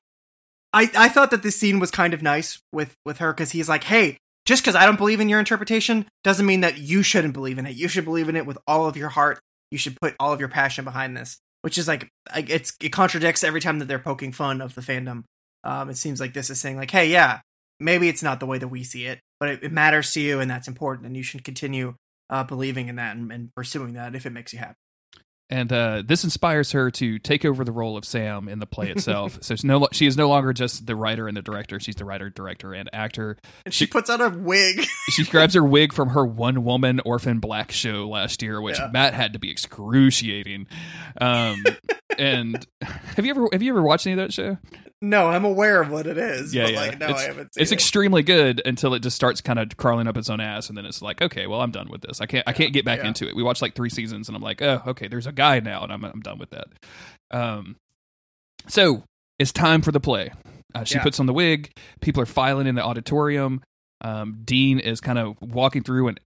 I I thought that this scene was kind of nice with with her because he's like, hey, just because I don't believe in your interpretation doesn't mean that you shouldn't believe in it. You should believe in it with all of your heart. You should put all of your passion behind this. Which is like, like it's it contradicts every time that they're poking fun of the fandom. Um, it seems like this is saying like, hey, yeah, maybe it's not the way that we see it, but it, it matters to you and that's important, and you should continue uh, believing in that and, and pursuing that if it makes you happy. and uh, this inspires her to take over the role of Sam in the play itself. so it's no, she is no longer just the writer and the director; she's the writer, director, and actor. And she, puts on a wig. She grabs her wig from her one woman orphan black show last year, which Yeah. Matt had to be excruciating. Um, and have you ever have you ever watched any of that show? No, I'm aware of what it is. Yeah, but yeah. like, no, it's, I haven't seen it's it. extremely good until it just starts kind of crawling up its own ass, and then it's like, okay, well, I'm done with this. I can't I can't get back yeah. into it. We watched like three seasons, and I'm like, oh, okay, there's a guy now, and I'm I'm done with that. Um, so it's time for the play. Uh, she Yeah. puts on the wig. People are filing in the auditorium. Um, Dean is kind of walking through and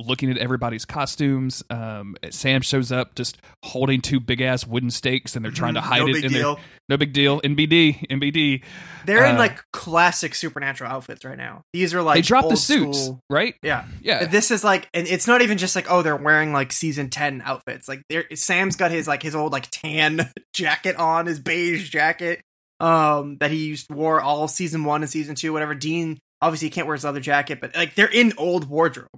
looking at everybody's costumes. Um, Sam shows up just holding two big ass wooden stakes, and they're trying to Mhm, hide no it big in deal. No big deal. NBD, NBD. They're in uh, like classic supernatural outfits right now. These are like they dropped the suits, school- right? Yeah, Yeah. this is like, and it's not even just like, oh, they're wearing like season ten outfits. Like, Sam's got his like his old like tan jacket on, his beige jacket, um, that he used wore all season one and season two, whatever. Dean obviously he can't wear his leather jacket, but like they're in old wardrobe.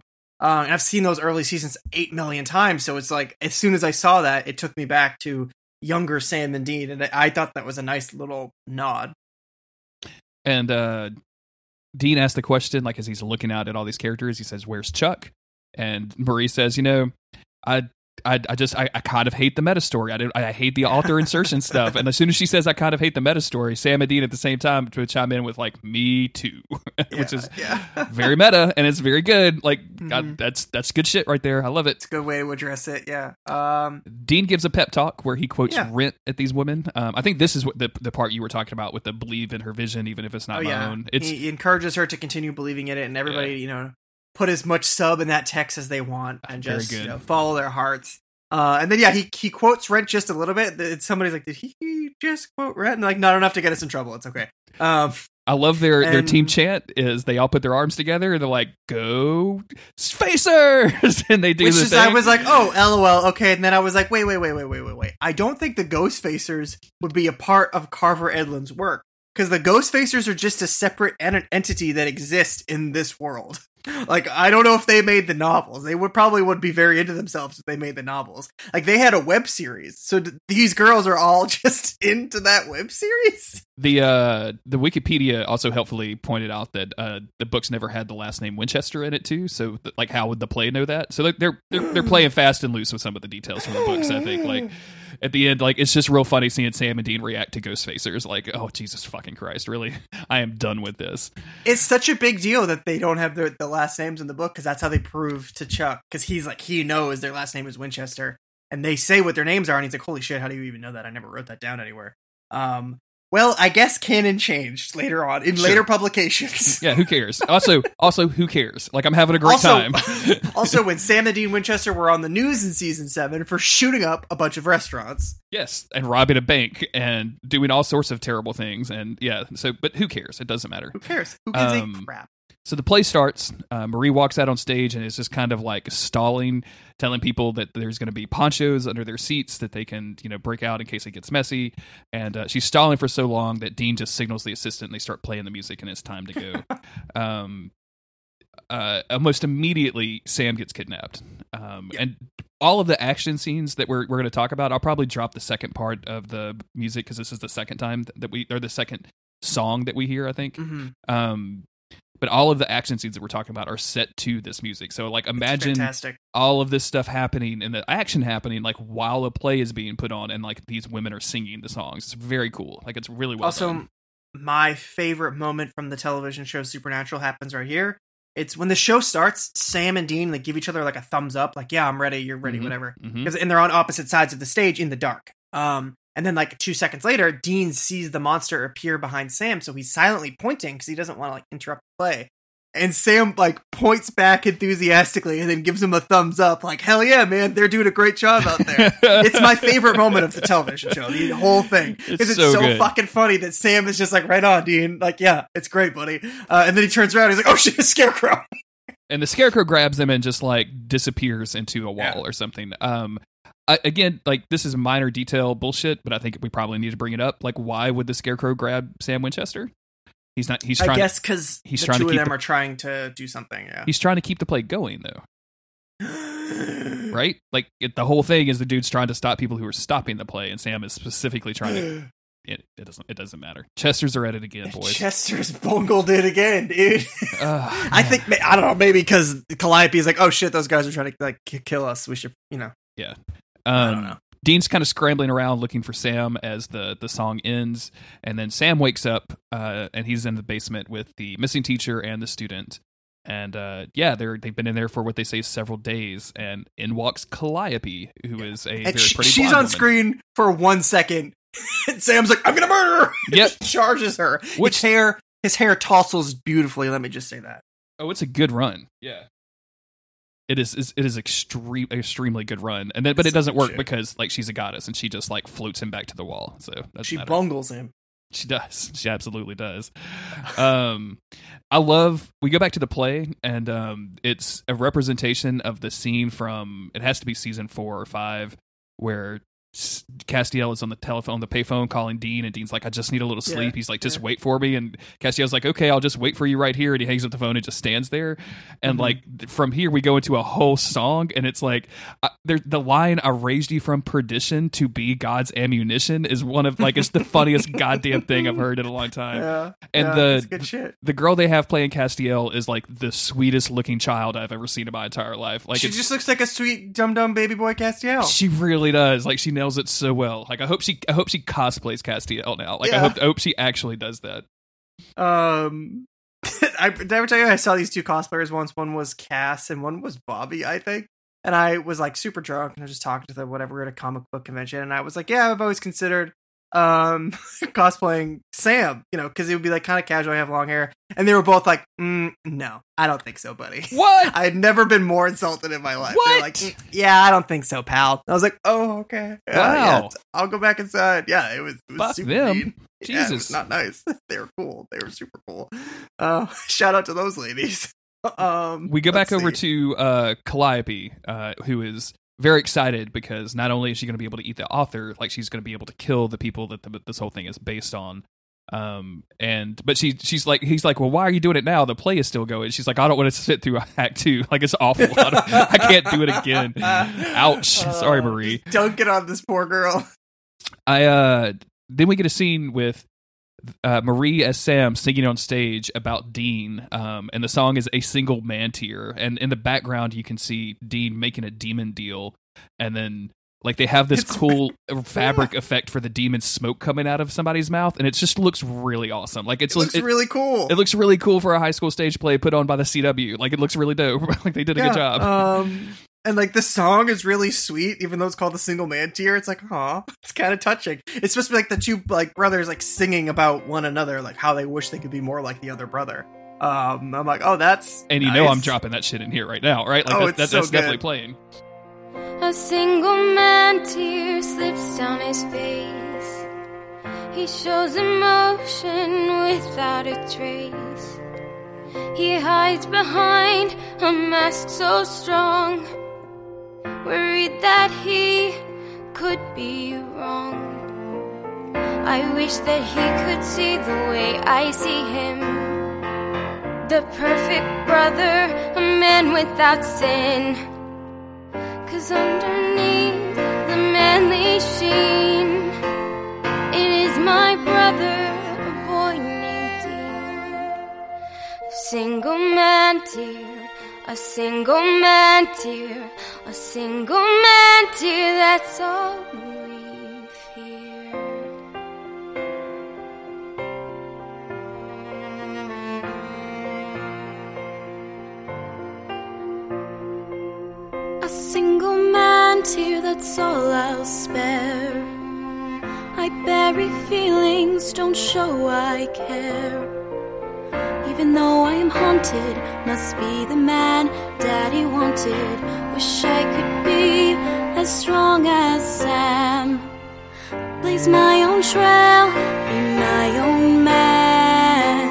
Uh, and I've seen those early seasons eight million times, so it's like as soon as I saw that, it took me back to younger Sam and Dean, and I thought that was a nice little nod. And uh, Dean asked the question, like as he's looking out at all these characters, he says, "Where's Chuck?" And Marie says, "You know, I." I, I just I, I kind of hate the meta story. I, did, I hate the author insertion stuff. And as soon as she says I kind of hate the meta story, Sam and Dean at the same time to chime in with like me too, which is yeah. very meta and it's very good. Like God, Mhm. that's that's good shit right there. I love it. It's a good way to address it. Yeah. Um. Dean gives a pep talk where he quotes Yeah. Rent at these women. Um, I think this is what the the part you were talking about with the believe in her vision, even if it's not oh my yeah. own. It's he encourages her to continue believing in it, and everybody, you know, put as much sub in that text as they want, and just you know, follow their hearts. Uh, and then yeah, he he quotes Rent just a little bit. It's- Somebody's like, did he just quote Rent? And like, not enough to get us in trouble. It's okay. Um. I love their their team chant is they all put their arms together and they're like Ghost Facers and they do Which the is, thing. I was like, oh, lol, okay. And then I was like, wait, wait, wait, wait, wait, wait, wait. I don't think the Ghost Facers would be a part of Carver Edlund's work because the Ghost Facers are just a separate en- entity that exists in this world. Like, I don't know if they made the novels. They would probably would be very into themselves if they made the novels. Like, they had a web series, so th- these girls are all just into that web series. The uh, the Wikipedia also helpfully pointed out that uh, the books never had the last name Winchester in it too. So, th- like, how would the play know that? So they're, they're they're they're playing fast and loose with some of the details from the books. I think like at the end, like it's just real funny seeing Sam and Dean react to Ghost Facers. Like, oh Jesus fucking Christ, really? I am done with this. It's such a big deal that they don't have their, the last names in the book because that's how they prove to Chuck because he's like he knows their last name is Winchester and they say what their names are and he's like holy shit how do you even know that I never wrote that down anywhere. Um, well, I guess canon changed later on in Sure. later publications. Yeah, who cares? Also, also who cares? Like, I'm having a great Also- time. also, when Sam and Dean Winchester were on the news in season seven for shooting up a bunch of restaurants. Yes, and robbing a bank and doing all sorts of terrible things. And yeah, so but who cares? It doesn't matter. Who cares? Who gives Um, a crap? So the play starts. Uh, Marie walks out on stage and is just kind of like stalling, telling people that there's going to be ponchos under their seats that they can, you know, break out in case it gets messy. And uh, she's stalling for so long that Dean just signals the assistant and they start playing the music and it's time to go. um, uh, almost immediately, Sam gets kidnapped. Um, Yeah. And all of the action scenes that we're, we're going to talk about, I'll probably drop the second part of the music because this is the second time that we, or the second song that we hear, I think. Mhm. Um, but all of the action scenes that we're talking about are set to this music. So like imagine all of this stuff happening and the action happening like while a play is being put on and like these women are singing the songs. It's very cool. Like it's really well also, done. my favorite moment from the television show Supernatural happens right here. It's when the show starts. Sam and Dean like give each other like a thumbs up, like "Yeah, I'm ready. You're ready. Mhm. Whatever." Mhm. Because and they're on opposite sides of the stage in the dark. Um, and then like two seconds later, Dean sees the monster appear behind Sam, so he's silently pointing because he doesn't want to like interrupt the play. And Sam like points back enthusiastically and then gives him a thumbs up, like "Hell yeah, man! They're doing a great job out there." it's my favorite moment of the television show, the whole thing, because it's, so so, fucking funny that Sam is just like, "Right on, Dean." Like, yeah, it's great, buddy. Uh, and then he turns around, he's like, "Oh shit, a scarecrow!" and the scarecrow grabs them and just like disappears into a wall Yeah. or something. Um, I, again, like this is minor detail bullshit, but I think we probably need to bring it up. Like, why would the scarecrow grab Sam Winchester? He's not. He's Trying I guess because he's the trying to two of them the- are trying to do something. Yeah. He's trying to keep the play going though. right? Like it, the whole thing is the dude's trying to stop people who are stopping the play, and Sam is specifically trying to. It, it doesn't. It doesn't matter. Chesters are at it again, boys. Chester's bungled it again, dude. Ugh, I think I don't know, maybe because Calliope is like, "Oh shit, those guys are trying to like kill us. We should, you know." Um, don't know. Dean's kind of scrambling around looking for Sam as the the song ends, and then Sam wakes up, uh, and he's in the basement with the missing teacher and the student. And uh, yeah, they're they've been in there for what they say several days, and in walks Calliope, who is a very she- pretty. she's on woman. screen for one second. and Sam's like, "I'm gonna murder her." Yep. charges her. Which- his hair, his hair tousles beautifully. Let me just say that. Oh, it's a good run. Yeah. It is, is it is extreme extremely good run. And then but it doesn't work shit. because like she's a goddess and she just like floats him back to the wall. So that's She bungles him. She does. She absolutely does. Um I love we go back to the play and um it's a representation of the scene from it has to be season 4 or 5 where Castiel is on the telephone, the payphone, calling Dean, and Dean's like, "I just need a little sleep." Yeah, He's like, "Just yeah. wait for me," and Castiel's like, "Okay, I'll just wait for you right here." And he hangs up the phone and just stands there. And Mhm. like from here, we go into a whole song, and it's like, uh, there, the line "I raised you from perdition to be God's ammunition" is one of like it's the funniest goddamn thing I've heard in a long time. Yeah, And the-. The girl they have playing Castiel is like the sweetest looking child I've ever seen in my entire life. Like she just looks like a sweet dumb dumb baby boy Castiel. she really does. Like she nails it so well. Like I hope she I hope she cosplays Castiel now. Like I hope I hope she actually does that. Um, I did I ever tell you I saw these two cosplayers once? One was Cass and one was Bobby, I think. And I was like super drunk and I was just talking to them, whatever, at a comic book convention, and I was like, "Yeah, I've always considered um cosplaying Sam, you know, because it would be like kind of casual. I have long hair, and they were both like, mm, "No, I don't think so, buddy." What? I had never been more insulted in my life. They're What? like, "Mm, "Yeah, I don't think so, pal." I was like, "Oh, okay, Yeah, Wow. yeah, I'll go back inside." Yeah, it was, it was Fuck super them. mean. Yeah, it was Jesus. not nice. they were cool. They were super cool. Uh, shout out to those ladies. um, we go back let's over to uh Calliope, uh, who is very excited because not only is she going to be able to eat the author, like she's going to be able to kill the people that the, this whole thing is based on. Um and but she she's like he's like well why are you doing it now? The play is still going. She's like I don't want to sit through act two. Like it's awful. I, I can't do it again. Ouch. Sorry Uh, Marie. just Dunk it on this poor girl. I uh then we get a scene with uh, Marie as Sam singing on stage about Dean, um, and the song is a single man tear. And in the background, you can see Dean making a demon deal, and then like they have this It's- cool fabric effect for the demon smoke coming out of somebody's mouth, and it just looks really awesome. Like it's It looks it, really cool. it looks really cool for a high school stage play put on by the CW. Like it looks really dope. like they did a good job. Um, and like the song is really sweet, even though it's called the single man tear. It's like, aw, it's kind of touching. It's supposed to be like the two like brothers like singing about one another, like how they wish they could be more like the other brother. Um, I'm like, oh, that's and you know I'm dropping that shit in here right now, right? Like Oh, that's, it's that, so that's definitely good. playing. A single man tear slips down his face. He shows emotion without a trace. He hides behind a mask so strong, worried that he could be wrong. I wish that he could see the way I see him. The perfect brother, a man without sin. Cause underneath the manly sheen, it is my brother, a boy named Dean. A Single man tear, a single man tear, a single man tear, that's all we fear. A single man tear, that's all I'll spare. I bury feelings, don't show I care. Even though I am haunted, must be the man daddy wanted. Wish I could be as strong as Sam. Blaze my own trail, be my own man.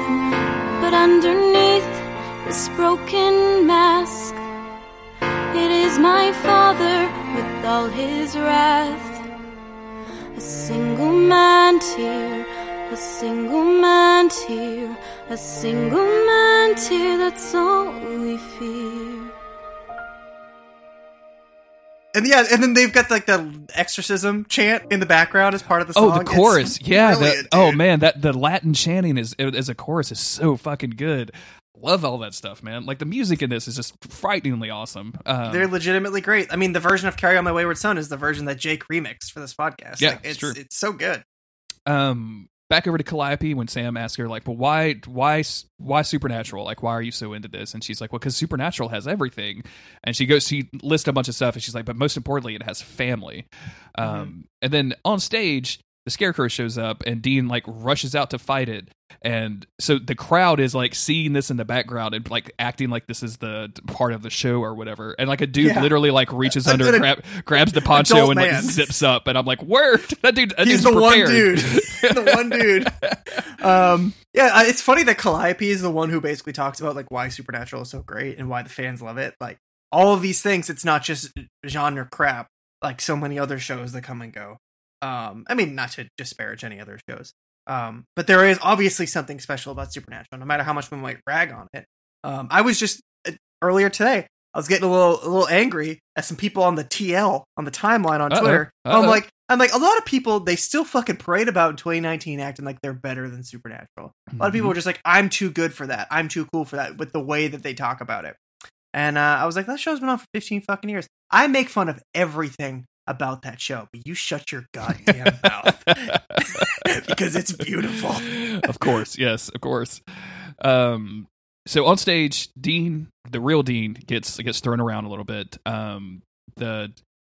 But underneath this broken mask, it is my father with all his wrath. A single man tear, a single man tear, a single man tear, that's all we fear. And yeah, and then they've got like the exorcism chant in the background as part of the song. Oh, the It's chorus, yeah. the- oh man, that the Latin chanting is as a chorus is so fucking good. Love all that stuff, man. Like the music in this is just frighteningly awesome. Um, They're legitimately great. I mean, the version of "Carry On My Wayward Son" is the version that Jake remixed for this podcast. Yeah, Like, it's it's true. it's so good. um back over to Calliope when Sam asks her like, "But why why why supernatural? Like why are you so into this?" And she's like, "Well, cuz supernatural has everything." And she goes she lists a bunch of stuff and she's like, "But most importantly, it has family." Um and then on stage, the scarecrow shows up and Dean like rushes out to fight it. And so the crowd is like seeing this in the background and like acting like this is the part of the show or whatever. And like a dude Yeah. literally like reaches under, grab, grabs the poncho and like zips up. And I'm like, word, that dude, that He's dude's the one dude. the one dude. Um, yeah, it's funny that Calliope is the one who basically talks about like why Supernatural is so great and why the fans love it. Like all of these things, it's not just genre crap like so many other shows that come and go. Um, I mean, not to disparage any other shows, um, but there is obviously something special about Supernatural, no matter how much we might rag on it. Um, I was just uh, earlier today. I was getting a little a little angry at some people on the TL on the timeline on Uh-oh. Twitter. Uh-oh. I'm like, I'm like, a lot of people they still fucking parade about in 2019 acting like they're better than Supernatural. A lot of people are just like, I'm too good for that. I'm too cool for that with the way that they talk about it. And uh, I was like, that show's been on for 15 fucking years. I make fun of everything about that show, but you shut your goddamn mouth because it's beautiful. of course, yes, of course. Um, so on stage, Dean, the real Dean, gets gets thrown around a little bit. Um, the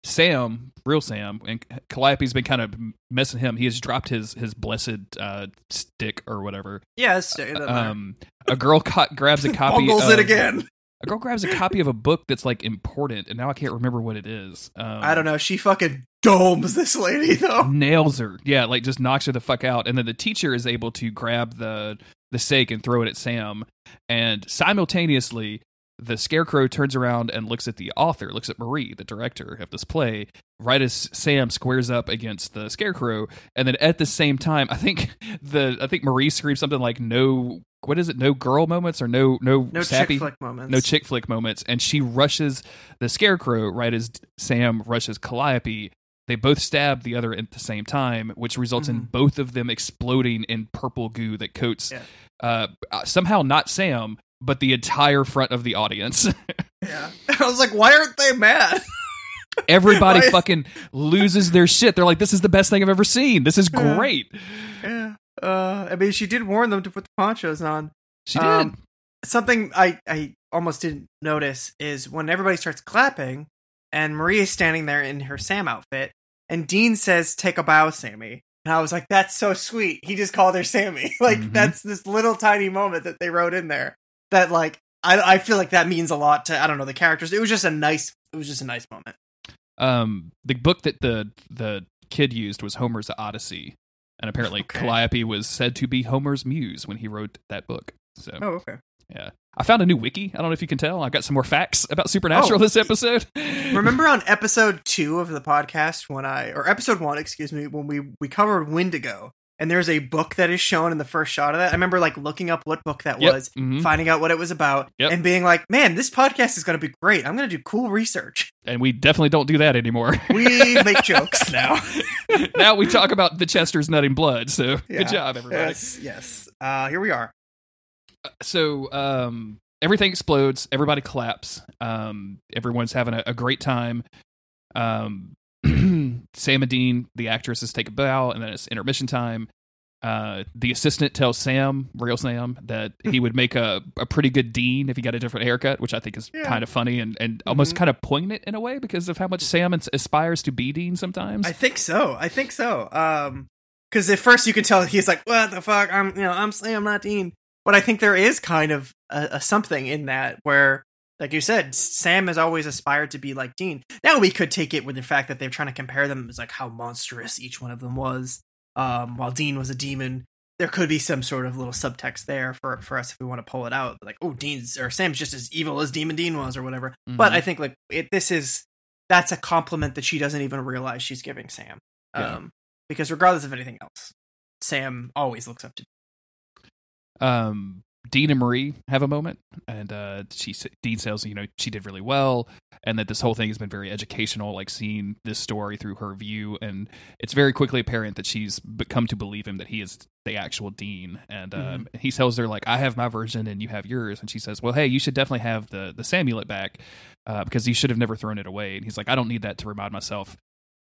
Sam, real Sam, and Calliope's been kind of messing him. He has dropped his his blessed uh, stick or whatever. Yeah, doesn't matter. Um, a girl ca- grabs a copy. Bungles of, it again. A girl grabs a copy of a book that's like important, and now I can't remember what it is. Um, I don't know. She fucking domes this lady though. nails her. Yeah, like just knocks her the fuck out. And then the teacher is able to grab the the stake and throw it at Sam. And simultaneously, the scarecrow turns around and looks at the author, looks at Marie, the director of this play, right as Sam squares up against the scarecrow. And then at the same time, I think the I think Marie screams something like no what is it? No girl moments or no no, No sappy chick flick moments. no chick flick moments and she rushes the scarecrow right as sam rushes calliope they both stab the other at the same time, which results in Mhm. both of them exploding in purple goo that coats Yeah. uh, uh, somehow not Sam, but the entire front of the audience. Yeah. I was like, why aren't they mad? Everybody fucking loses their shit. They're like, this is the best thing I've ever seen. This is Yeah. great. yeah. Uh, I mean, she did warn them to put the ponchos on. She did. Um, something I, I almost didn't notice is when everybody starts clapping and Marie is standing there in her Sam outfit and Dean says, Take a bow, Sammy. And I was like, That's so sweet. He just called her Sammy. like, Mhm. that's this little tiny moment that they wrote in there that, like, I, I feel like that means a lot to, I don't know, the characters. It was just a nice, it was just a nice moment. um, the book that the the kid used was Homer's Odyssey, and apparently Okay. Calliope was said to be Homer's muse when he wrote that book. So Oh, okay. yeah, I found a new wiki. I don't know if you can tell. I've got some more facts about Supernatural Oh. this episode. Remember on episode two of the podcast when I, or episode one, excuse me, when we we covered Wendigo, and there's a book that is shown in the first shot of that. I remember like looking up what book that Yep. was, Mhm. finding out what it was about, Yep. and being like, "Man, this podcast is going to be great. I'm going to do cool research." and we definitely don't do that anymore. We make jokes now. now we talk about the Chester's nutting blood. So Yeah. good job, everybody. Yes, yes. Uh, here we are. so um everything explodes everybody claps um everyone's having a, a great time um sam and dean the actresses take a bow and then it's intermission time uh the assistant tells sam real sam that he would make a, a pretty good dean if he got a different haircut which i think is Yeah. kind of funny and, and almost Mhm. kind of poignant in a way because of how much sam aspires to be dean sometimes I think so. I think so. Um, because at first you can tell he's like, "What the fuck? I'm, you know, I'm Sam, not Dean." But I think there is kind of a, a something in that where, like you said, Sam has always aspired to be like Dean. Now we could take it with the fact that they're trying to compare them as like how monstrous each one of them was. Um, while Dean was a demon, there could be some sort of little subtext there for for us if we want to pull it out. Like, oh, Dean's or Sam's just as evil as Demon Dean was, or whatever. But Mhm. I think like it, this is that's a compliment that she doesn't even realize she's giving Sam. Yeah. Um, because regardless of anything else, Sam always looks up to. um, Dean and Marie have a moment, and uh, she Dean says, you know, she did really well, and that this whole thing has been very educational, like seeing this story through her view, and it's very quickly apparent that she's become to believe him that he is the actual Dean, and um, he tells her like, I have my version and you have yours, and she says, well, hey, you should definitely have the the Samulet back uh, because you should have never thrown it away, and he's like, I don't need that to remind myself.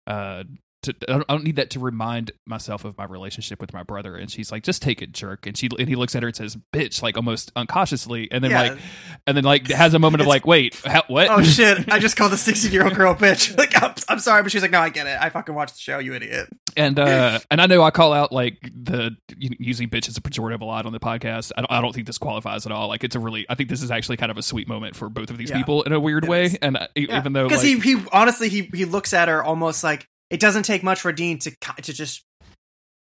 Uh, to, I don't- need that to remind myself of my relationship with my brother. And she's like, just take it, jerk. And she and he looks at her and says, bitch, like almost unconsciously. And then Yeah. like, and then like has a moment of like, wait, how, what? Oh shit! I just called the sixteen-year-old girl bitch. Like, I'm, I'm sorry, but she's like, no, I get it. I fucking watched the show, you idiot. and uh, and I know I call out like the using bitch as a pejorative a lot on the podcast. I don't, I don't think this qualifies at all. Like it's a really, I think this is actually kind of a sweet moment for both of these Yeah. people in a weird It way. is. And uh, Yeah. even though because like, he he honestly he he looks at her almost like it doesn't take much for Dean to to just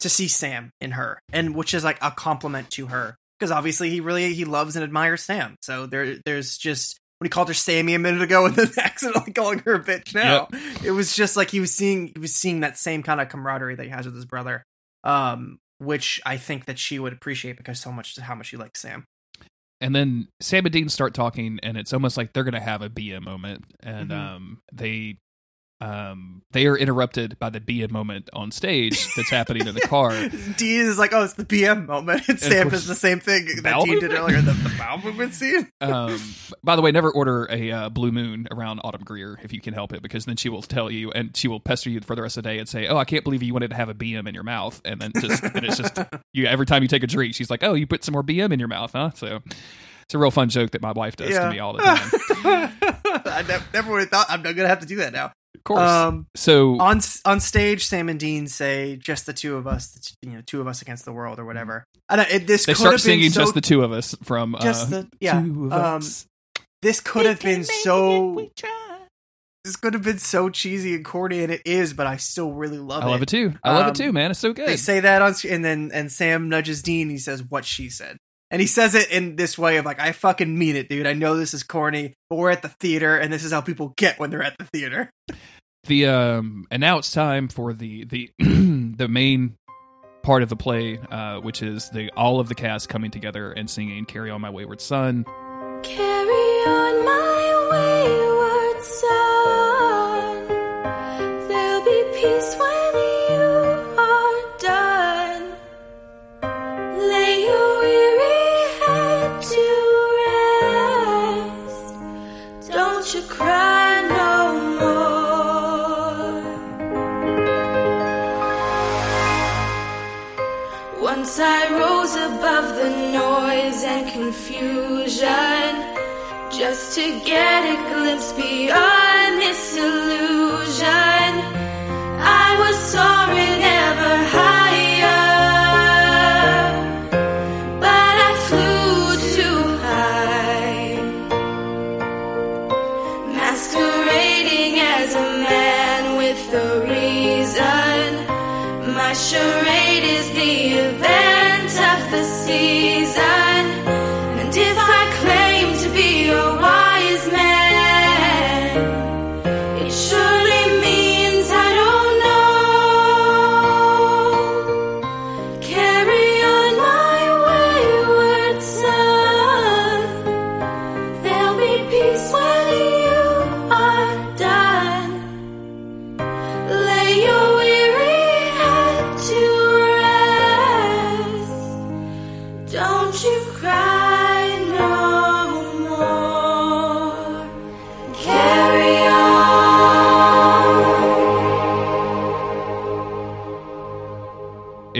to see Sam in her, and which is like a compliment to her because obviously he really he loves and admires Sam. So there there's just when he called her Sammy a minute ago and then accidentally calling her a bitch now, it was just like he was seeing he was seeing that same kind of camaraderie that he has with his brother, um, which I think that she would appreciate because so much to how much she likes Sam. and then Sam and Dean start talking, and it's almost like they're gonna have a BM moment, and Mhm. um, they um they are interrupted by the BM moment on stage that's happening in the car. Dean is like, oh, it's the BM moment. And Sam does the same thing that Dean did earlier, the, the bowel movement scene. Um, by the way, never order a uh, blue moon around Autumn Greer if you can help it, because then she will tell you and she will pester you for the rest of the day and say, "Oh, I can't believe you wanted to have a BM in your mouth," and then just and it's just you every time you take a drink, she's like, "Oh, you put some more BM in your mouth, huh?" So it's a real fun joke that my wife does to me all the time. I never, never would have thought I'm not gonna have to do that now. Of course. Um, so on on stage, Sam and Dean say, "Just the two of us, you know, two of us against the world, or whatever." And it, this they could start have been singing so, "Just the Two of Us" from just uh, the yeah. Two of Um, Us. this could have been so. This could have been so cheesy and corny, and it is, but I still really love I it. I love it too. I love Um, it too, man. It's so good. They say that on, and then and Sam nudges Dean. He says, "What she said," and he says it in this way of like, "I fucking mean it, dude. I know this is corny, but we're at the theater, and this is how people get when they're at the theater." the um and now it's time for the the the main part of the play uh which is the all of the cast coming together and singing carry on my wayward son Carry on my to get a glimpse beyond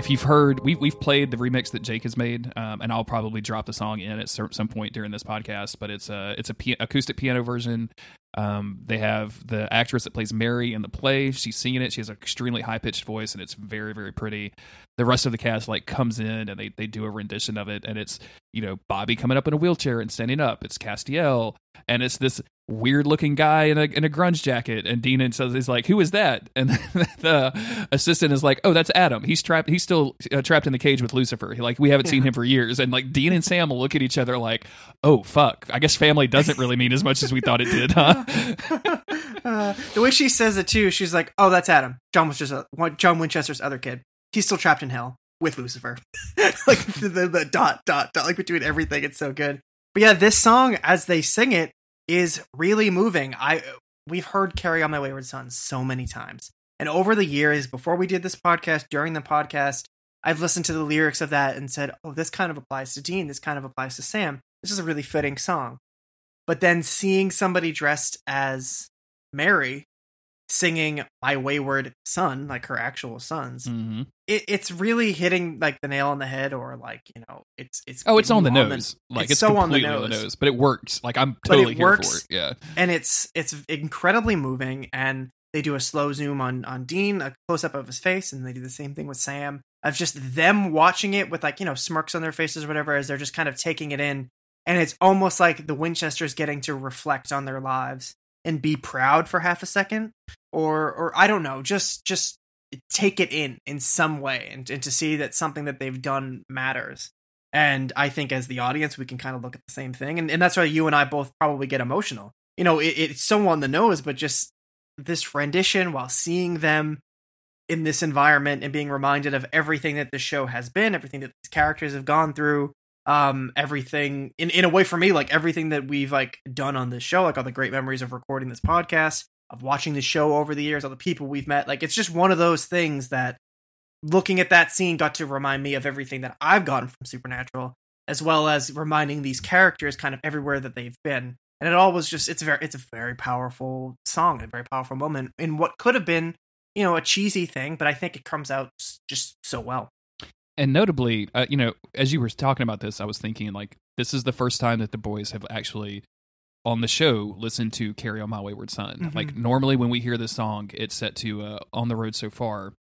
if you've heard, we, we've played the remix that Jake has made, um, and I'll probably drop the song in at some point during this podcast. But it's a it's a acoustic piano version. Um, they have the actress that plays Mary in the play. She's singing it. She has an extremely high pitched voice, and it's very very pretty. The rest of the cast like comes in and they they do a rendition of it, and it's you know Bobby coming up in a wheelchair and standing up. It's Castiel, and it's this weird looking guy in a in a grunge jacket. And Dean and says he's like, "Who is that?" And the assistant is like, "Oh, that's Adam. He's trapped. He's still uh, trapped in the cage with Lucifer. Like we haven't seen him for years." And like Dean and Sam look at each other like, "Oh fuck, I guess family doesn't really mean as much as we thought it did, huh?" Uh, the way she says it too, she's like, "Oh, that's Adam. John was just a, John Winchester's other kid. He's still trapped in hell with Lucifer." like the, the, the dot dot dot, like between everything. It's so good. But yeah, this song as they sing it is really moving. I we've heard "Carry On My Wayward Son" so many times, and over the years, before we did this podcast, during the podcast, I've listened to the lyrics of that and said, "Oh, this kind of applies to Dean. This kind of applies to Sam. This is a really fitting song." But then seeing somebody dressed as Mary singing "My Wayward Son," like her actual sons, hmm it, it's really hitting like the nail on the head, or like you know, it's it's Oh, it's on the nose. like it's, it's so on the completely on the nose. nose, but it works. Like I'm totally here works. for it. Yeah. and it's it's incredibly moving and they do a slow zoom on on Dean a close up of his face and they do the same thing with Sam of just them watching it with like you know smirks on their faces or whatever as they're just kind of taking it in and it's almost like the Winchesters getting to reflect on their lives and be proud for half a second or or I don't know just just take it in in some way and, and to see that something that they've done matters. And I think as the audience we can kind of look at the same thing and, and that's why you and I both probably get emotional. You know it, it's so on the nose but just this rendition while seeing them in this environment and being reminded of everything that the show has been everything that these characters have gone through um everything in in a way for me like everything that we've like done on this show like all the great memories of recording this podcast of watching the show over the years all the people we've met like it's just one of those things that looking at that scene got to remind me of everything that I've gotten from Supernatural as well as reminding these characters kind of everywhere that they've been. And it all was just it's very it's a very powerful song a very powerful moment in what could have been you know a cheesy thing but i think it comes out just so well And notably, uh, you know, as you were talking about this, I was thinking like this is the first time that the boys have actually on the show listened to "Carry On My Wayward Son." Mhm. Like normally, when we hear this song, it's set to uh, "On the Road So Far"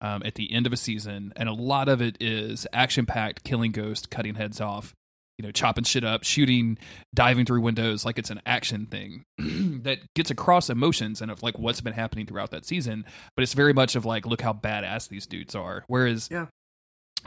um, at the end of a season, and a lot of it is action packed, killing ghosts, cutting heads off, you know, chopping shit up, shooting, diving through windows, like it's an action thing that gets across emotions and of like what's been happening throughout that season. But it's very much of like, look how badass these dudes are. Whereas Yeah.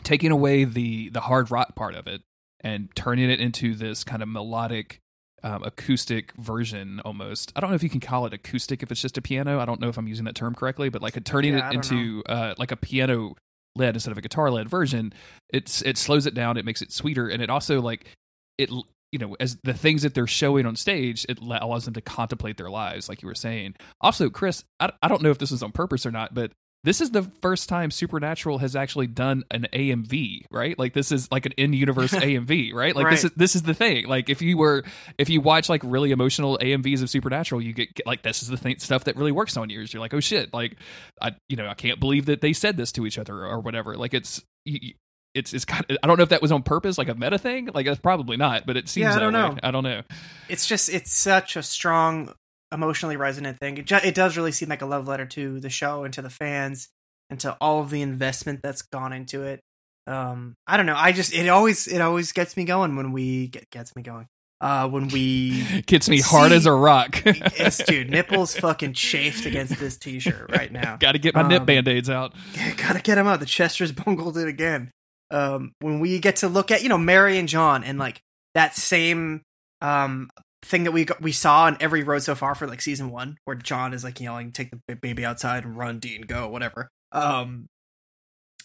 Taking away the the hard rock part of it and turning it into this kind of melodic um, acoustic version almost. I don't know if you can call it acoustic if it's just a piano. I don't know if i'm using that term correctly but like a, turning Yeah, it into uh, like a piano led instead of a guitar led version it's it slows it down it makes it sweeter and it also like it you know as the things that they're showing on stage it allows them to contemplate their lives like you were saying. Also chris i, I don't know if this was on purpose or not but this is the first time Supernatural has actually done an AMV, right? Like this is like an in-universe AMV, right? Like this is this is the thing. Like if you were if you watch like really emotional AMVs of Supernatural, you get, get like this is the thing, stuff that really works on you. Is You're like, oh shit, like I you know I can't believe that they said this to each other or whatever. Like it's. You, it's it's kind of I don't know if that was on purpose, like a meta thing. Like that's probably not, but it seems. Yeah, I don't way. know. I don't know. it's just it's such a strong emotionally resonant thing it, ju- it does really seem like a love letter to the show and to the fans and to all of the investment that's gone into it um i don't know i just it always it always gets me going when we get gets me going uh when we Gets me hard as a rock. yes dude nipples fucking chafed against this t-shirt right now Got to get my nip Um, band aids out. Gotta get them out. The Chester's bungled it again. Um, when we get to look at you know Mary and John and like that same um thing that we got, we saw in every road so far for like season one, where John is like yelling, "Take the baby outside and run, Dean, go, whatever." Um,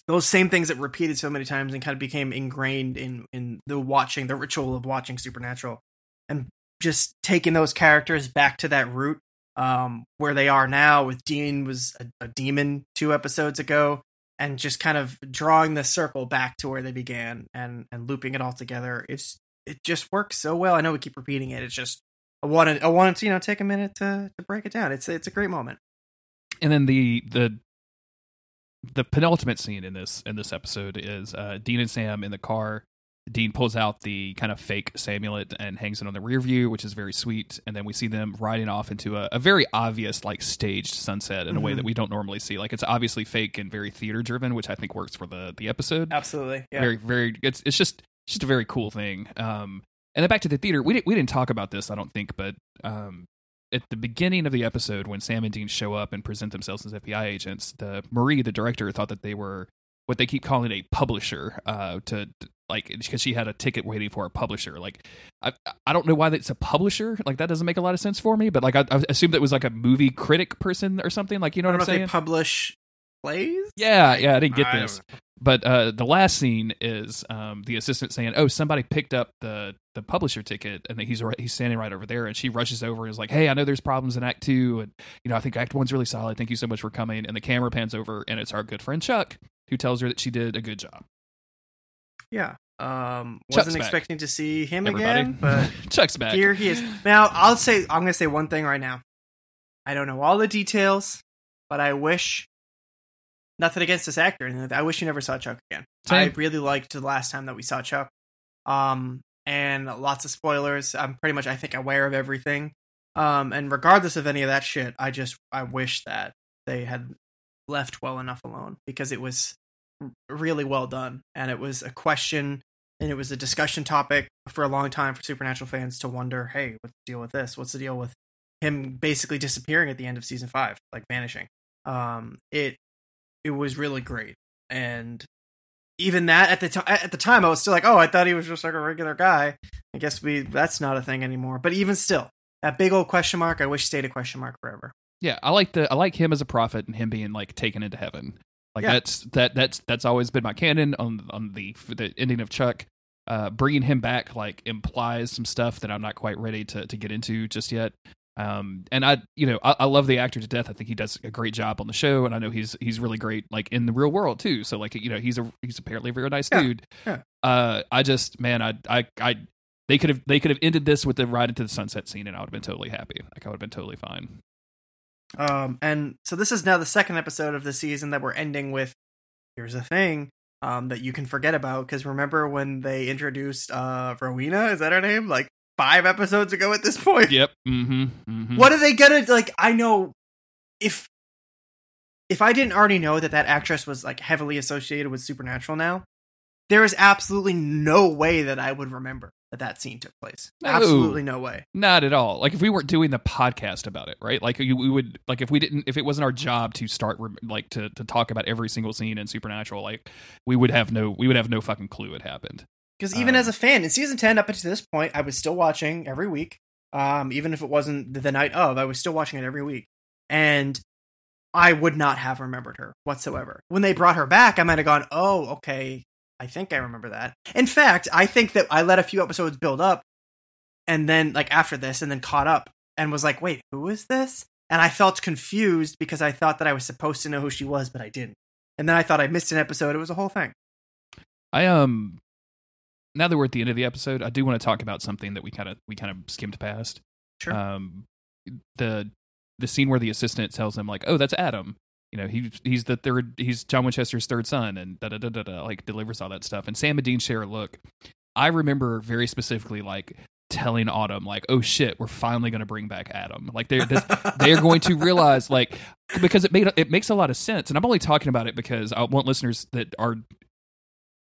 those same things that repeated so many times and kind of became ingrained in in the watching, the ritual of watching Supernatural, and just taking those characters back to that root um, where they are now with Dean was a, a demon two episodes ago and just kind of drawing the circle back to where they began and and looping it all together it's it just works so well i know we keep repeating it it's just i wanted i wanted to you know take a minute to to break it down it's it's a great moment and then the the the penultimate scene in this in this episode is uh, Dean and Sam in the car. Dean pulls out the kind of fake Samulet and hangs it on the rear view, which is very sweet. And then we see them riding off into a, a very obvious, like staged sunset in a way that we don't normally see. Like it's obviously fake and very theater driven, which I think works for the the episode. absolutely yeah Very, very. It's it's just just a very cool thing. Um, and then back to the theater. We didn't we didn't talk about this, I don't think, but um, at the beginning of the episode when Sam and Dean show up and present themselves as FBI agents, the Marie, the director, thought that they were what they keep calling a publisher. Uh, to like because she had a ticket waiting for a publisher. Like I I don't know why that's a publisher. Like that doesn't make a lot of sense for me. But like I, I assumed it was like a movie critic person or something. Like you know what I'm saying? they publish plays yeah, yeah. I didn't get I this. But uh, the last scene is um, the assistant saying, "Oh, somebody picked up the the publisher ticket, and he's right, he's standing right over there." And she rushes over and is like, "Hey, I know there's problems in Act Two, and you know I think Act One's really solid. Thank you so much for coming." And the camera pans over, and it's our good friend Chuck who tells her that she did a good job. yeah um Chuck's wasn't back. expecting to see him Everybody, again but Chuck's back. Here he is. Now, I'll say, I'm going to say one thing right now. I don't know all the details, but I wish, nothing against this actor, I wish you never saw Chuck again. I really liked the last time that we saw Chuck. Um, and lots of spoilers. I'm pretty much, I think, aware of everything. Um, and regardless of any of that shit, I just, I wish that they had left well enough alone because it was really well done. And it was a question and it was a discussion topic for a long time for supernatural fans to wonder hey what's the deal with this what's the deal with him basically disappearing at the end of season five like vanishing um it it was really great and even that at the time at the time i was still like oh i thought he was just like a regular guy i guess we that's not a thing anymore but even still that big old question mark i wish stayed a question mark forever Yeah, I like the I like him as a prophet and him being like taken into heaven. Like Yeah. that's that that's that's always been my canon on on the the ending of Chuck. Uh, bringing him back like implies some stuff that I'm not quite ready to to get into just yet. Um, and I you know I, I love the actor to death. I think he does a great job on the show, and I know he's he's really great like in the real world too. So like you know he's a he's apparently a very nice Yeah, dude. yeah. Uh, I just man I I I. They could have they could have ended this with the ride into the sunset scene, and I would have been totally happy. Like I would have been totally fine. Um, and so this is now the second episode of the season that we're ending with. Here's a thing um, that you can forget about because remember when they introduced uh, Rowena? Is that her name? Like five episodes ago at this point. Yep. Mm-hmm. mm-hmm. What are they gonna like? I know if if I didn't already know that that actress was like heavily associated with Supernatural now, there is absolutely no way that I would remember that that scene took place. No. Absolutely no way. Not at all. Like if we weren't doing the podcast about it, right? Like you, we would like if we didn't if it wasn't our job to start like to to talk about every single scene in Supernatural, like we would have no we would have no fucking clue it happened. Because even Um, as a fan, in season ten up until this point, I was still watching every week. Um, even if it wasn't the night of, I was still watching it every week, and I would not have remembered her whatsoever. When they brought her back, I might have gone, "Oh, okay, I think I remember that." In fact, I think that I let a few episodes build up, and then like after this, and then caught up, and was like, "Wait, who is this?" and I felt confused because I thought that I was supposed to know who she was, but I didn't. And then I thought I missed an episode. It was a whole thing. I um now that we're at the end of the episode, I do want to talk about something that we kind of we kind of skimmed past. Sure. Um the the scene where the assistant tells him like, "Oh, that's Adam." You know, he he's the third he's John Winchester's third son and da da da da da like delivers all that stuff. And Sam and Dean share a look. I remember very specifically like telling Autumn like, "Oh shit, we're finally going to bring back Adam." Like they're they're going to realize like because it made it makes a lot of sense. And I'm only talking about it because I want listeners that are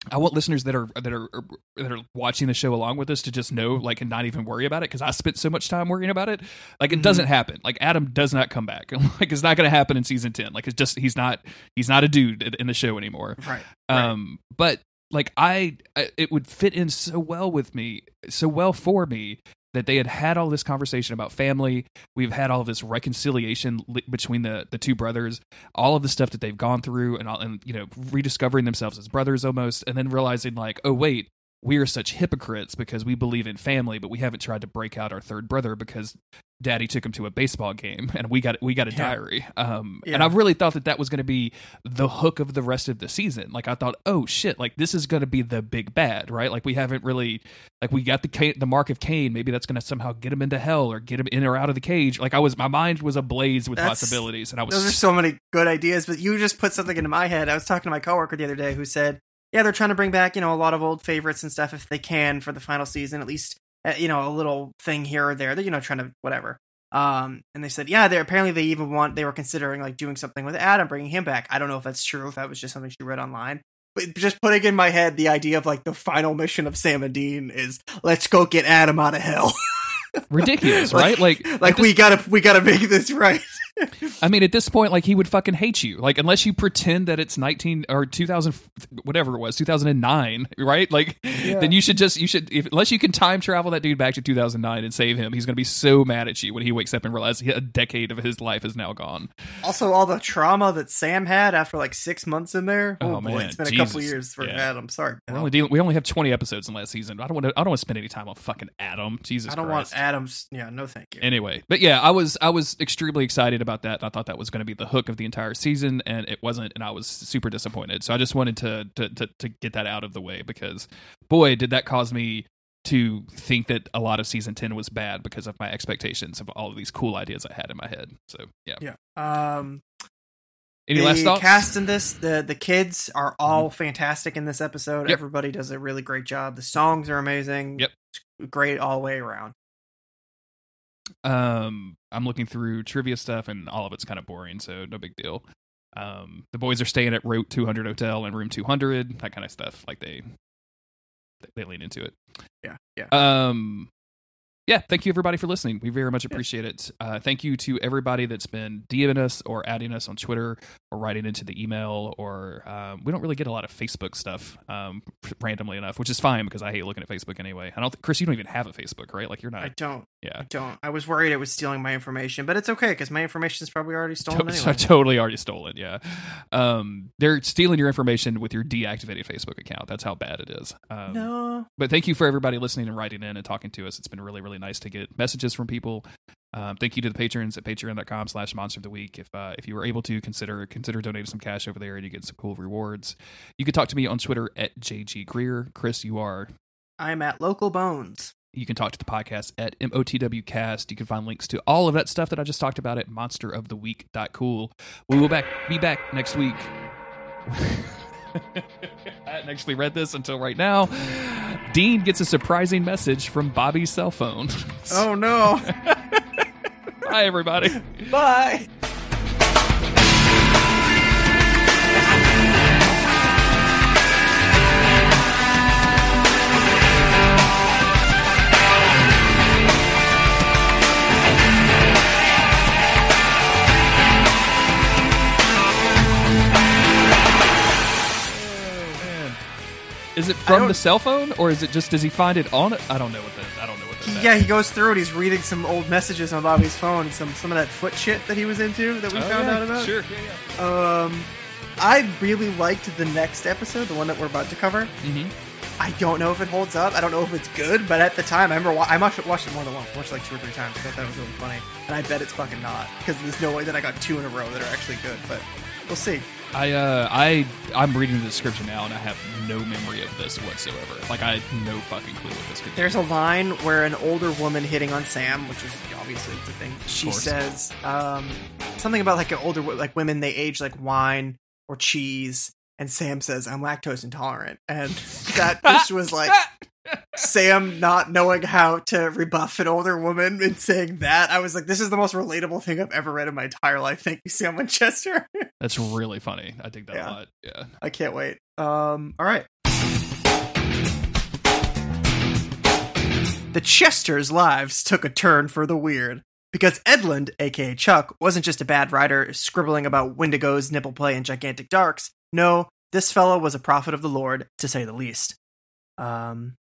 I want listeners that are that are that are watching the show along with us to just know, like, and not even worry about it because I spent so much time worrying about it. Like, it Mhm. doesn't happen. Like, Adam does not come back. like, it's not going to happen in season ten. Like, it's just he's not he's not a dude in- the show anymore. Right. right. Um, but like I, I, it would fit in so well with me, so well for me that they had had all this conversation about family. We've had all this reconciliation li- between the the two brothers, all of the stuff that they've gone through, and all, and you know, rediscovering themselves as brothers almost, and then realizing like, oh wait. We are such hypocrites because we believe in family, but we haven't tried to break out our third brother because daddy took him to a baseball game and we got we got a Yeah. diary. Um, and I really thought that that was going to be the hook of the rest of the season. Like I thought, oh shit, like this is going to be the big bad, right? Like we haven't really, like we got the Cain, the mark of Cain. Maybe that's going to somehow get him into hell or get him in or out of the cage. Like I was, my mind was ablaze with That's- possibilities, and I was Those are so many good ideas, but you just put something into my head. I was talking to my coworker the other day who said, "Yeah, they're trying to bring back you know a lot of old favorites and stuff if they can for the final season, at least uh, you know a little thing here or there. They're you know trying to whatever." Um, and they said, "Yeah, they apparently they even want they were considering like doing something with Adam, bringing him back. I don't know if that's true, if that was just something she read online." But just putting in my head the idea of like the final mission of Sam and Dean is let's go get Adam out of hell. ridiculous, Like- right? Like, like we gotta we gotta make this right. I mean, at this point, like he would fucking hate you. Like unless you pretend that it's nineteen or two thousand, whatever it was, two thousand and nine, right? Like then you should just you should if, unless you can time travel that dude back to two thousand nine and save him, he's gonna be so mad at you when he wakes up and realizes a decade of his life is now gone. Also, all the trauma that Sam had after like six months in there. Oh, Oh, boy, man, it's been a couple Jesus. years for Yeah. Adam. Sorry, We're only dealing, we only have twenty episodes in last season. I don't want to. I don't want to spend any time on fucking Adam. Jesus, I don't Christ. want Adam's. Yeah, no, thank you. Anyway, but yeah, I was I was extremely excited about that. I thought that was going to be the hook of the entire season, and it wasn't, and I was super disappointed. So I just wanted to to to, to get that out of the way because, boy, did that cause me to think that a lot of season ten was bad because of my expectations of all of these cool ideas I had in my head. So yeah, yeah. Um, any the last thoughts? Mm-hmm. cast in this, the the kids are all fantastic in this episode. Yep. Everybody does a really great job. The songs are amazing. Yep. It's great all the way around. Um, I'm looking through trivia stuff, and all of it's kind of boring, so no big deal. Um, the boys are staying at Route 200 Hotel and Room 200, that kind of stuff. Like they they lean into it. Yeah, yeah. Um, yeah, thank you everybody for listening. We very much appreciate it. Uh, thank you to everybody that's been DMing us or adding us on Twitter or writing into the email. Or um, we don't really get a lot of Facebook stuff um, randomly enough, which is fine because I hate looking at Facebook anyway. I don't, think, Chris, you don't even have a Facebook, right? Like you're not. I don't. yeah, I don't. I was worried it was stealing my information, but it's okay because my information is probably already stolen To- anyway. totally already stolen. Yeah, um, they're stealing your information with your deactivated Facebook account. That's how bad it is. Um, no. But thank you for everybody listening and writing in and talking to us. It's been really, really nice to get messages from people. Um, thank you to the patrons at patreon.com slash monster of the week. If uh, if you were able to consider consider donating some cash over there and you get some cool rewards. You can talk to me on Twitter at JG Greer. Chris, you are I'm at Local Bones. you can talk to the podcast at MOTWcast. You can find links to all of that stuff that I just talked about at monsteroftheweek.cool. We will back be back next week. I hadn't actually read this until right now. Dean gets a surprising message from Bobby's cell phone. Oh no. Bye, everybody. Bye. Is it from the cell phone, or is it just does he find it on it? I don't know what that. I don't know what that. Yeah, he goes through and he's reading some old messages on Bobby's phone and some some of that foot shit that he was into that we Oh, found yeah, out about. Sure. Yeah, yeah. Um, I really liked the next episode, the one that we're about to cover. Mhm. I don't know if it holds up. I don't know if it's good, but at the time, I remember wa- I must watched it more than once. Watched it like two or three times. I thought that was really funny, and I bet it's fucking not because there's no way that I got two in a row that are actually good. But we'll see. I uh I I'm reading the description now and I have no memory of this whatsoever. Like I had no fucking clue what this could be. There's a line where an older woman hitting on Sam, which is obviously the thing. She says um, something about like an older like women they age like wine or cheese, and Sam says I'm lactose intolerant, and that just was like Sam not knowing how to rebuff an older woman and saying that. I was like, this is the most relatable thing I've ever read in my entire life. Thank you, Sam Winchester. That's really funny. I dig that Yeah. a lot. Yeah. I can't wait. Um, all right. The Chesters' lives took a turn for the weird because Edlund, aka Chuck, wasn't just a bad writer scribbling about Wendigos, nipple play, and gigantic darks. No, this fellow was a prophet of the Lord, to say the least. Um,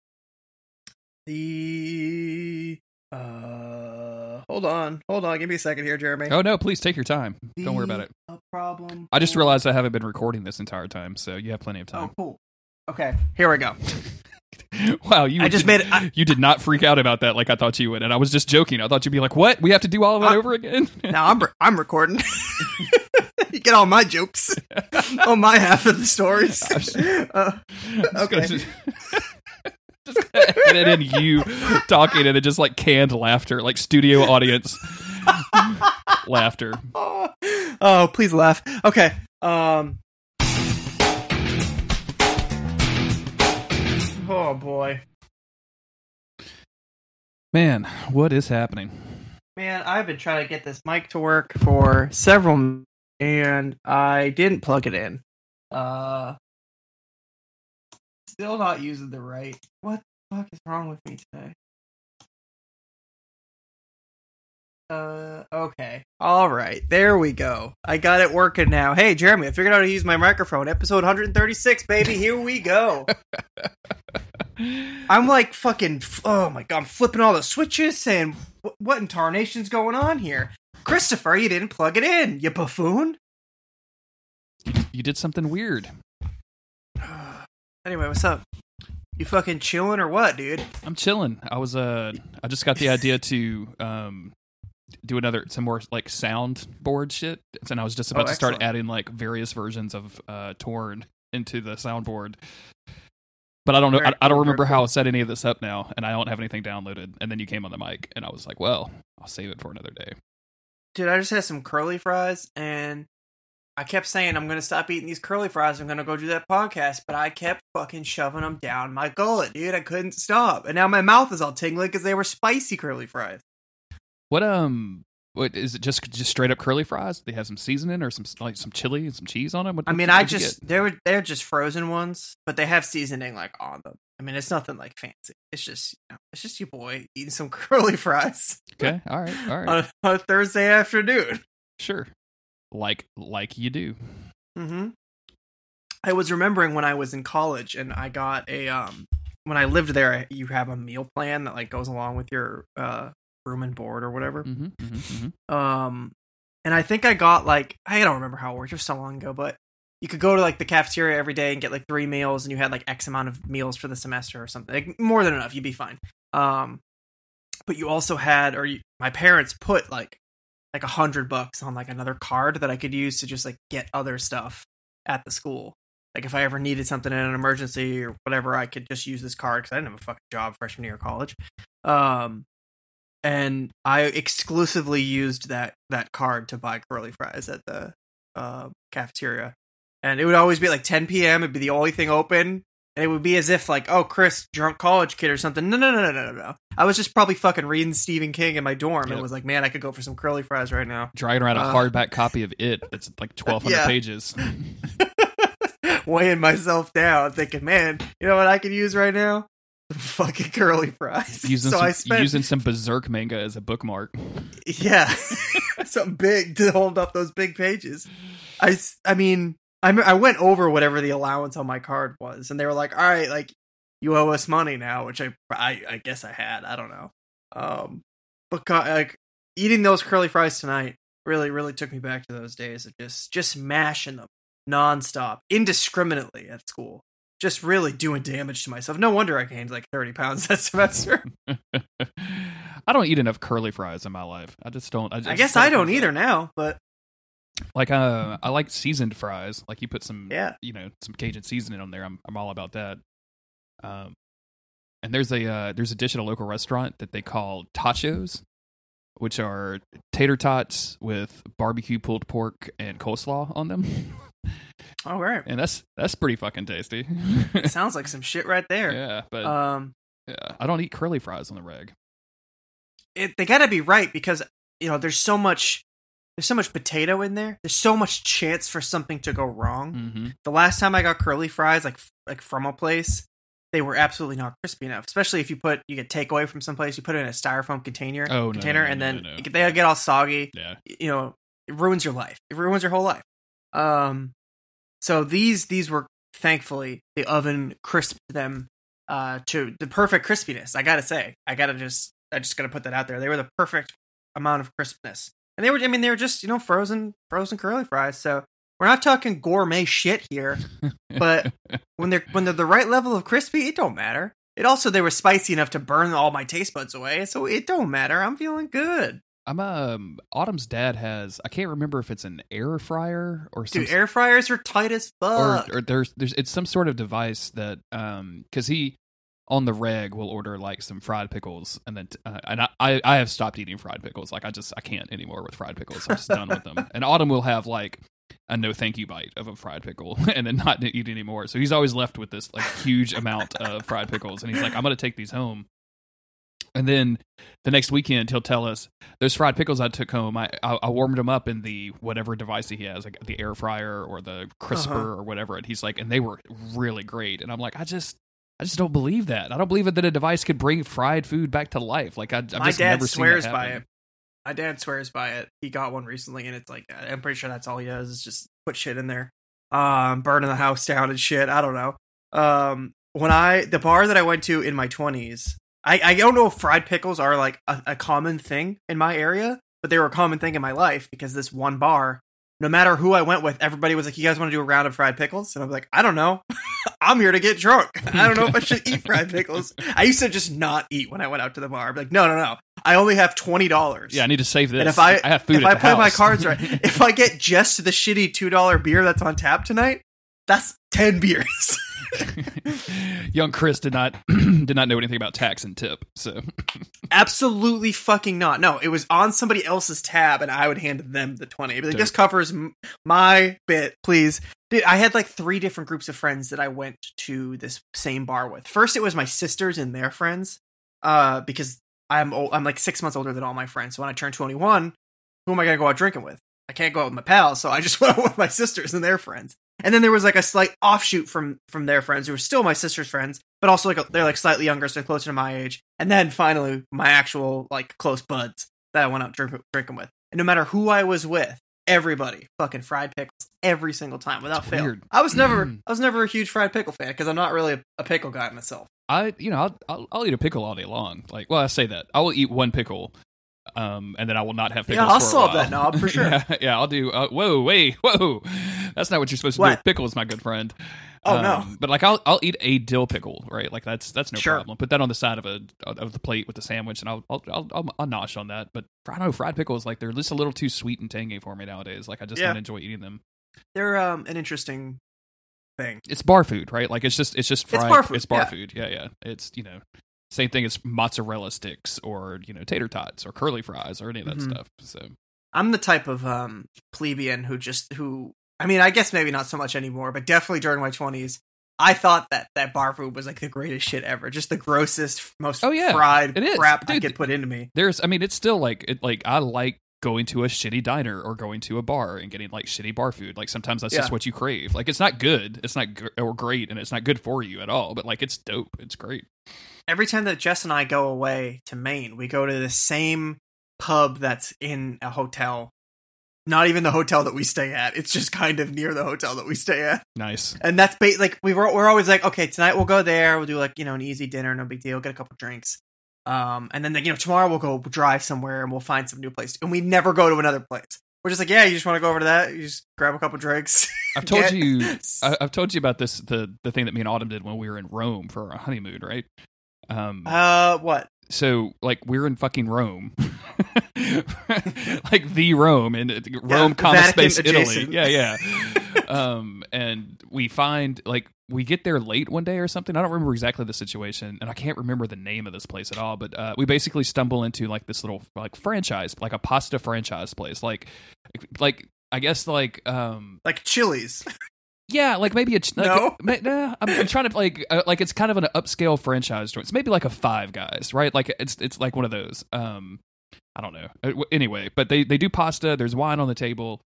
the uh, hold on, hold on, give me a second here, Jeremy. Oh no, please take your time. Don't worry about it. The, problem. I just realized I haven't been recording this entire time, so you have plenty of time. Oh, cool. Okay, here we go. wow, you I just did- made it. I, you did not freak out about that like I thought you would, and I was just joking. I thought you'd be like, "What? We have to do all of that Uh, over again?" now I'm re- I'm recording. you get all my jokes on my half of the stories. Uh, okay. Just, edit in you talking and it just like canned laughter, like studio audience laughter. oh, oh, please laugh. Okay. Um. Oh boy, Man, what is happening? man! I've been trying to get this mic to work for several, and I didn't plug it in. Uh, still not using the right. What the fuck is wrong with me today? Uh, okay. All right. There we go. I got it working now. Hey, Jeremy, I figured out how to use my microphone. Episode 136, baby. Here we go. I'm like fucking, oh my god, I'm flipping all the switches and "Wh- what in tarnation's going on here? Christopher, you didn't plug it in, you buffoon. You did something weird. Anyway, what's up? You fucking chilling or what, dude? I'm chilling. I was uh I just got the idea to um do another some more like soundboard shit. And I was just about Oh, to start adding like various versions of uh Torn into the soundboard. But I don't know I, I don't remember how. I set any of this up now and I don't have anything downloaded. And then you came on the mic and I was like, well, I'll save it for another day. Dude, I just had some curly fries and I kept saying I'm gonna stop eating these curly fries. I'm gonna go do that podcast, but I kept fucking shoving them down my gullet, dude. I couldn't stop, and now my mouth is all tingling because they were spicy curly fries. What um what is it just just straight up curly fries? They have some seasoning or some like some chili and some cheese on them? What, I mean, I just they were they're just frozen ones, but they have seasoning like on them. I mean, it's nothing like fancy. It's just you know, it's just your boy eating some curly fries Okay, all right, all right. on, a, on a Thursday afternoon. Sure. Like like you do. hmm I was remembering when I was in college and I got a um when I lived there. You have a meal plan that like goes along with your uh room and board or whatever. Mm-hmm, mm-hmm, mm-hmm. Um, and I think I got like I don't remember how it worked. It was so long ago, but you could go to like the cafeteria every day and get like three meals, and you had like X amount of meals for the semester or something. Like more than enough, you'd be fine. Um, but you also had, or you, my parents put like like a hundred bucks on like another card that I could use to just like get other stuff at the school. Like if I ever needed something in an emergency or whatever, I could just use this card because I didn't have a fucking job freshman year of college. Um, and I exclusively used that that card to buy curly fries at the uh, cafeteria, and it would always be like 10 p.m. It'd be the only thing open, and it would be as if like, oh, Chris, drunk college kid or something. No, no, no, no, no, no. I was just probably fucking reading Stephen King in my dorm, Yep. and was like, man, I could go for some curly fries right now. Dragging around a Uh, hardback copy of it that's like twelve hundred Yeah. pages. Weighing myself down, thinking, man, you know what I could use right now? Fucking curly fries. Using so some, I spent using some berserk manga as a bookmark. Yeah, something big to hold up those big pages. I, I mean, I, I went over whatever the allowance on my card was, and they were like, "All right, like you owe us money now," which I, I, I guess I had. I don't know. Um, but like eating those curly fries tonight really, really took me back to those days of just, just mashing them nonstop, indiscriminately at school. just really doing damage to myself. No wonder I gained like 30 pounds that semester. I don't eat enough curly fries in my life. I just don't. I, just I guess I don't either now, but Like uh, I like seasoned fries. Like you put some, Yeah. you know, some Cajun seasoning on there. I'm I'm all about that. Um, and there's a uh, there's a dish at a local restaurant that they call tachos, which are tater tots with barbecue pulled pork and coleslaw on them, all right. and that's that's pretty fucking tasty. Sounds like some shit right there. yeah, but Um, yeah, I don't eat curly fries on the reg. it, they got to be right because you know there's so much there's so much potato in there. There's so much chance for something to go wrong. Mm-hmm. The last time I got curly fries, like like from a place, they were absolutely not crispy enough. Especially if you put you get takeaway from some place, you put it in a styrofoam container, Oh, container, no, no, and then no. it- they get all soggy. Yeah, You know, it ruins your life. It ruins your whole life. Um, so these these were thankfully the oven crisped them uh to the perfect crispiness. I gotta say, I gotta just I just gotta put that out there. They were the perfect amount of crispness, and they were. I mean, they were just you know frozen frozen curly fries. So we're not talking gourmet shit here, but when they're when they're the right level of crispy, it don't matter. It also they were spicy enough to burn all my taste buds away, so it don't matter. I'm feeling good, I'm um Autumn's dad has I can't remember if it's an air fryer or some dude. Air fryers are tight as fuck. or, or there's there's it's some sort of device that um because he on the reg will order like some fried pickles and then uh, and I, I I have stopped eating fried pickles. Like I just I can't anymore with fried pickles. I'm just done with them. And Autumn will have like a no thank you bite of a fried pickle and then not eat anymore. So he's always left with this like huge amount of fried pickles and he's like I'm gonna take these home. And then the next weekend he'll tell us those fried pickles I took home I I, I warmed them up in the whatever device he has like the air fryer or the crisper Uh-huh. or whatever. And he's like and they were really great. And I'm like I just I just don't believe that I don't believe that a device could bring fried food back to life like I, I've my just dad never swears by it. My dad swears by it. He got one recently, and it's like I'm pretty sure that's all he does is just put shit in there, um, burning the house down and shit. I don't know. Um, when I the bar that I went to in my twenties, I I don't know if fried pickles are like a, a common thing in my area, but they were a common thing in my life because this one bar, no matter who I went with, everybody was like, "You guys want to do a round of fried pickles?" And I'm like, "I don't know." I'm here to get drunk. I don't know if I should eat fried pickles. I used to just not eat when I went out to the bar. I'd be like, no, no, no. I only have twenty dollars. yeah I need to save this and if I, I have food if I play my cards right, if I get just the shitty two dollar beer that's on tap tonight, that's ten beers. young Chris did not did not know anything about tax and tip so Absolutely fucking not. No, it was on somebody else's tab, and I would hand them the twenty. I'd be like, this covers m- my bit, please. Dude, I had like three different groups of friends that I went to this same bar with. First, it was my sisters and their friends, uh, because I'm old, I'm like six months older than all my friends. So when I turned twenty one, who am I gonna go out drinking with? I can't go out with my pals, so I just went out with my sisters and their friends. And then there was like a slight offshoot from from their friends who were still my sister's friends, but also like a, they're like slightly younger, so closer to my age. And then finally, my actual like close buds that I went out drink, drinking with. And no matter who I was with, everybody fucking fried pickles every single time without That's fail. weird. I was never I was never a huge fried pickle fan because I'm not really a, a pickle guy myself. I you know I'll, I'll I'll eat a pickle all day long like well I say that I will eat one pickle um and then I will not have pickles Yeah, I'll for a solve while. that knob for sure. yeah, yeah I'll do uh, whoa wait whoa that's not what you're supposed to do What? with pickles my good friend Oh, no. Um, but like I'll I'll eat a dill pickle right like that's that's no Sure. problem put that on the side of a of the plate with the sandwich and I'll I'll I'll, I'll, I'll nosh on that but I know fried pickles like they're just a little too sweet and tangy for me nowadays like I just Yeah. don't enjoy eating them They're um an interesting thing. it's bar food, right? Like it's just it's just It's bar food, It's bar yeah. food. Yeah, yeah. It's you know same thing as mozzarella sticks or you know tater tots or curly fries or any of that Mhm. stuff. So I'm the type of um plebeian who just who I mean, I guess maybe not so much anymore, but definitely during my 20s, I thought that that bar food was like the greatest shit ever. Just the grossest, most Oh, yeah. fried crap I Dude, could put into me. there's I mean it's still like it like I like going to a shitty diner or going to a bar and getting like shitty bar food. Like sometimes that's just what you crave. Like it's not good. It's not gr- or great and it's not good for you at all. But like it's dope. It's great. Every time that Jess and I go away to Maine, we go to the same pub that's in a hotel. Not even the hotel that we stay at. It's just kind of near the hotel that we stay at. Nice. And that's ba- like we were we're always like, okay, tonight we'll go there. We'll do like you know an easy dinner, no big deal. Get a couple drinks, um, and then you know tomorrow we'll go drive somewhere and we'll find some new place. And we never go to another place. We're just like, yeah, you just want to go over to that. You just grab a couple drinks. I've told Get- you, I, I've told you about this the the thing that me and Autumn did when we were in Rome for our honeymoon, right? Um, uh, what? So like we're in fucking Rome, like the Rome in uh, Rome, comma Vatican space, Italy. Yeah, yeah. um, and we find like we get there late one day or something. I don't remember exactly the situation, and I can't remember the name of this place at all. But uh, we basically stumble into like this little like franchise, like a pasta franchise place, like like. I guess like um Like Chili's. yeah like maybe a ch- like, No? ma- nah, I'm, I'm trying to like uh, like it's kind of an upscale franchise joint. It's maybe like a Five Guys, right? Like it's it's like one of those. Um, I don't know. Uh, Anyway, but they they do pasta. There's wine on the table.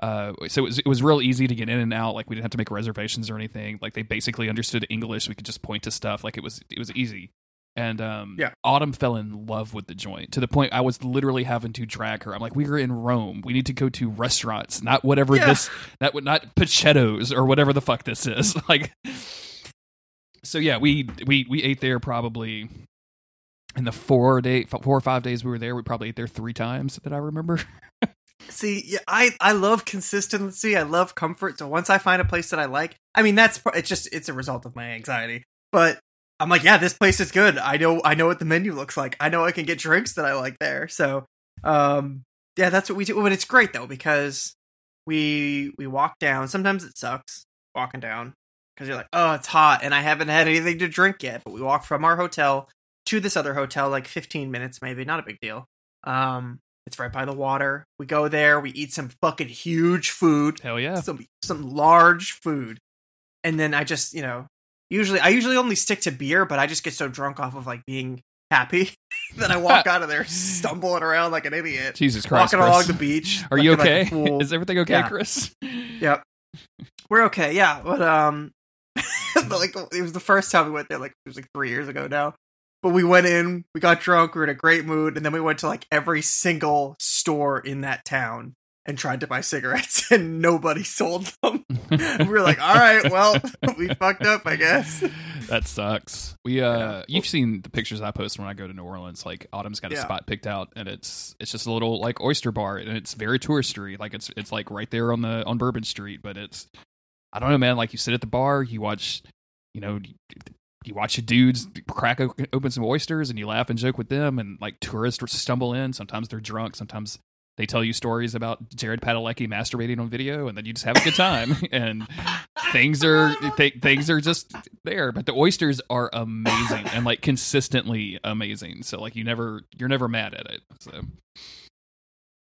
Uh, so it was, it was real easy to get in and out. Like we didn't have to make reservations or anything. Like they basically understood English. We could just point to stuff. Like it was it was easy. And um, Yeah. Autumn fell in love with the joint to the point I was literally having to drag her. I'm like, we are in Rome. We need to go to restaurants, not whatever Yeah. this that would not Pachettos or whatever the fuck this is. Like, so yeah, we we we ate there probably in the four day four or five days we were there. We probably ate there three times that I remember. See, yeah, I I love consistency. I love comfort. So once I find a place that I like, I mean, that's it's just it's a result of my anxiety. But I'm like, yeah, this place is good. I know I know what the menu looks like. I know I can get drinks that I like there. So, um, yeah, that's what we do. But it's great though because we we walk down. Sometimes it sucks walking down because you're like, oh, it's hot, and I haven't had anything to drink yet. But we walk from our hotel to this other hotel, like 15 minutes, maybe, not a big deal. Um, it's right by the water. We go there, we eat some fucking huge food, Hell yeah. some some large food, and then I just, you know, usually I usually only stick to beer, but I just get so drunk off of like being happy that I walk out of there stumbling around like an idiot, Jesus Christ. walking along the beach. Are you looking like okay? Is everything okay, Yeah. Chris? Yep. We're okay, yeah. But um like it was the first time we went there, like it was like three years ago now. But we went in, we got drunk, we were in a great mood, and then we went to like every single store in that town and tried to buy cigarettes and nobody sold them. We were like, all right, well, we fucked up, I guess. that sucks. We uh Yeah. you've seen the pictures I post when I go to New Orleans. Like Autumn's got a Yeah. spot picked out and it's it's just a little like oyster bar and it's very touristy. Like it's it's like right there on the on Bourbon Street, but it's I don't know, man, like you sit at the bar, you watch you know you watch the dudes crack open some oysters and you laugh and joke with them and like tourists stumble in, sometimes they're drunk, sometimes they tell you stories about Jared Padalecki masturbating on video, and then you just have a good time. and things are th- things are just there. But the oysters are amazing and like consistently amazing. So like you never you're never mad at it. So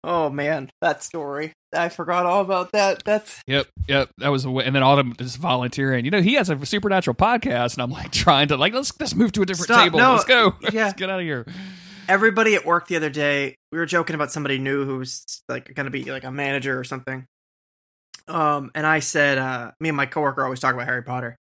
Oh man, that story. I forgot all about that. That's yep, yep. That was a way. And then Autumn is volunteering. You know, he has a supernatural podcast, and I'm like trying to like let's let's move to a different Stop. table. No, let's go. yeah. let's get out of here. Everybody at work the other day we were joking about somebody new who was like going to be like a manager or something. Um and i said uh me and my coworker always talk about harry potter.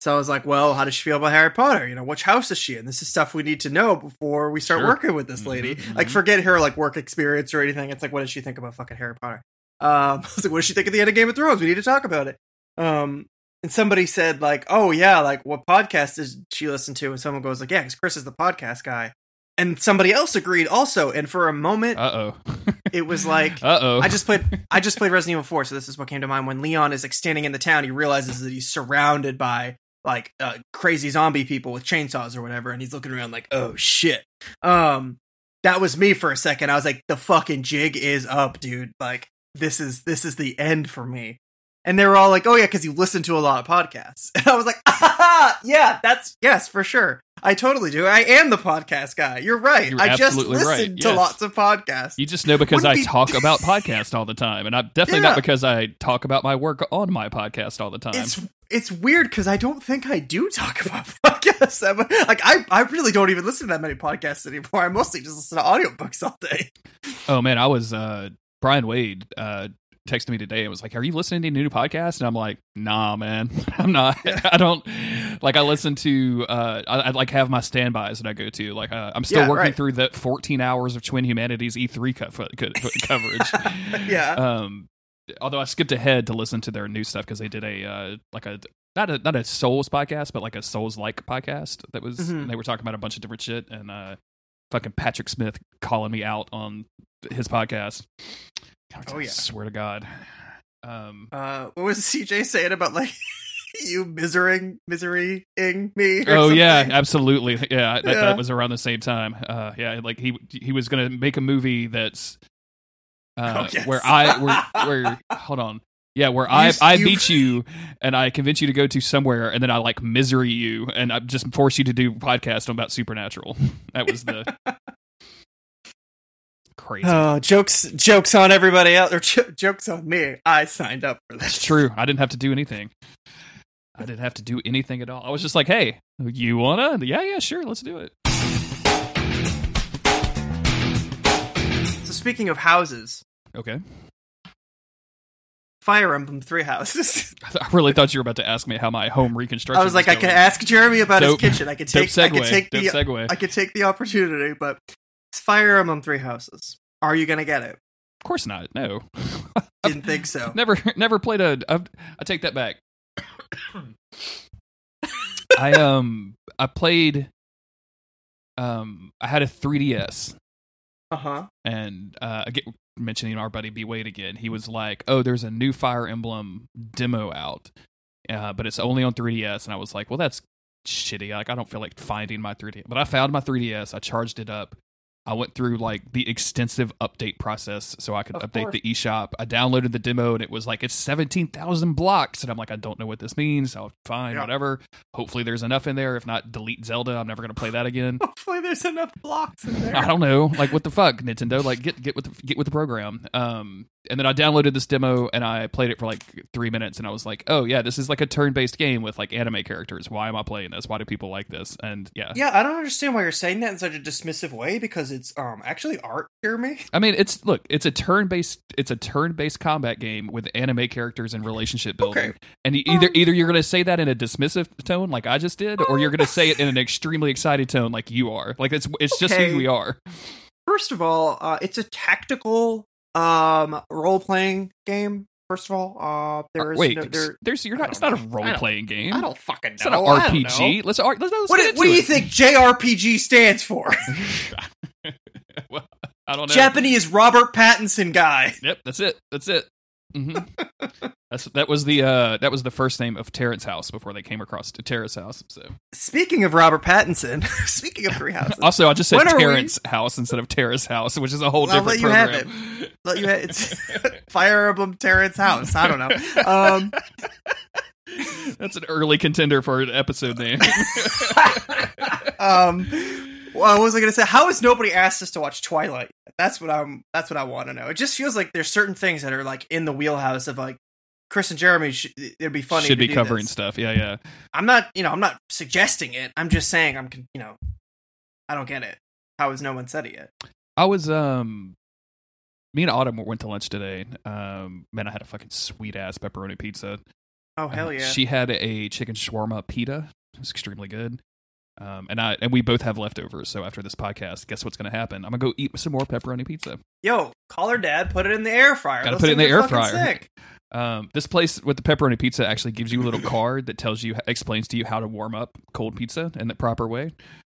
So i was like well how does she feel about harry potter? You know which house is she in? This is stuff we need to know before we start Sure. working with this lady. Mhm, like forget her like work experience or anything. It's like what does she think about fucking harry potter? Um i was like what does she think of the end of game of thrones? We need to talk about it. Um and somebody said like oh yeah like what podcast does she listen to? And someone goes like yeah because chris is the podcast guy and somebody else agreed also and for a moment Uh oh. it was like Uh oh. i just played i just played resident evil 4 so this is what came to mind. When leon is like standing in the town he realizes that he's surrounded by like uh, crazy zombie people with chainsaws or whatever and he's looking around like oh shit. Um that was me for a second. I was like the fucking jig is up dude. Like this is this is the end for me and they were all like oh yeah because you listen to a lot of podcasts and i was like ah, yeah that's yes for sure i totally do i am the podcast guy you're right You're i just absolutely right, listen to yes. lots of podcasts You just know because Wouldn't I be- talk about podcasts all the time, and I'm definitely not because I talk about my work on my podcast all the time. it's it's weird because I don't think I do talk about podcasts. Like I, I really don't even listen to that many podcasts anymore. I mostly just listen to audiobooks all day. oh man, I was uh, Brian Wade uh, texted me today and was like, "Are you listening to any new podcast?" And I'm like, "Nah, man, I'm not. I don't like. I listen to. Uh, I, I like have my standbys that I go to. Like uh, I'm still Yeah, working right. through the 14 hours of Twin Humanities E3 co- co- co- coverage. yeah, um although i skipped ahead to listen to their new stuff because they did a uh like a not a not a souls podcast but like a souls like podcast that was Mhm. they were talking about a bunch of different shit and uh fucking patrick smith calling me out on his podcast Oh, yeah. swear to god Um, Uh, what was CJ saying about like you misering miserying me? oh yeah, absolutely. Yeah, that, Yeah. that was around the same time. Uh, yeah, like he he was gonna make a movie that's uh, Oh, yes. where I where where hold on. Yeah, where I you- meet you and I convince you to go to somewhere, and then I like misery you, and I just force you to do a podcast on about supernatural. That was the crazy. Oh, jokes jokes on everybody else or jo- jokes on me. I signed up for this. It's true. I didn't have to do anything. I didn't have to do anything at all. I was just like, "Hey, you wanna? Yeah, yeah, sure, let's do it." So speaking of houses, Okay. Fire Emblem Three Houses. I really thought you were about to ask me how my home reconstruction. I was like, I going. could ask Jeremy about Dope- his kitchen. I could Dope take, I could segue. take Dope the, segue. I could take the opportunity. But Fire Emblem Three Houses. Are you gonna get it? Of course not. No. Didn't think so. never, never played a. I've, I take that back. I um, I played. Um, I had a 3ds, Uh huh. and uh, again, mentioning our buddy B Wade again, he was like, "Oh, there's a new Fire Emblem demo out, uh, but it's only on 3ds." And I was like, "Well, that's shitty. Like, I don't feel like finding my 3ds." But I found my 3ds. I charged it up. I went through like the extensive update process so I could Of update course. the eShop. I downloaded the demo and it was like it's seventeen thousand blocks, and I'm like, I don't know what this means. So fine, Yeah. whatever. Hopefully, there's enough in there. If not, delete Zelda. I'm never gonna play that again. Hopefully, there's enough blocks in there. I don't know. Like what the fuck, Nintendo? Like get get with the, get with the program. Um, and then I downloaded this demo and I played it for like three minutes, and I was like, oh yeah, this is like a turn based game with like anime characters. Why am I playing this? Why do people like this? And yeah, Yeah, I don't understand why you're saying that in such a dismissive way because it's um actually art, Jeremy. I mean, it's look, it's a turn based, it's a turn based combat game with anime characters and relationship building. Okay. And you, either Um, either you're going to say that in a dismissive tone, like I just did, or you're going to say it in an extremely excited tone, like you are. Like it's it's just who we are. First of all, uh, it's a tactical um role playing game. First of all, uh, there is Wait, no, there. there's you're not. It's don't a role playing game. I don't fucking know. It's not an I don't RPG. Let's let's, let's What, get do- into what do you think JRPG stands for? well, I don't know. Japanese Robert Pattinson guy. Yep, that's it. That's it. hmm that's that was the uh that was the first name of Terrence House before they came across to Terrace House. So Speaking of Robert Pattinson, speaking of three houses, also, I just said Terrence House instead of Terrace House, which is a whole I'll different let you have program. let you it's Fire Emblem Terrence House. I don't know. Um, That's an early contender for an episode name. um, well, what was I going to say? How has nobody asked us to watch Twilight? That's what I'm. That's what I want to know. It just feels like there's certain things that are like in the wheelhouse of like Chris and Jeremy. Sh- it'd be funny. Should be covering this. stuff. Yeah, yeah. I'm not. You know, I'm not suggesting it. I'm just saying. I'm. You know, I don't get it. How has no one said it yet? I was um me and Autumn went to lunch today. Um man, I had a fucking sweet ass pepperoni pizza. Oh hell Uh, yeah! She had a chicken shawarma pita. It was extremely good. Um, and I and we both have leftovers. So after this podcast, guess what's going to happen? I'm gonna go eat some more pepperoni pizza. Yo, call her dad. Put it in the air fryer. Gotta Those put it in the air fryer. Um, this place with the pepperoni pizza actually gives you a little card that tells you explains to you how to warm up cold pizza in the proper way.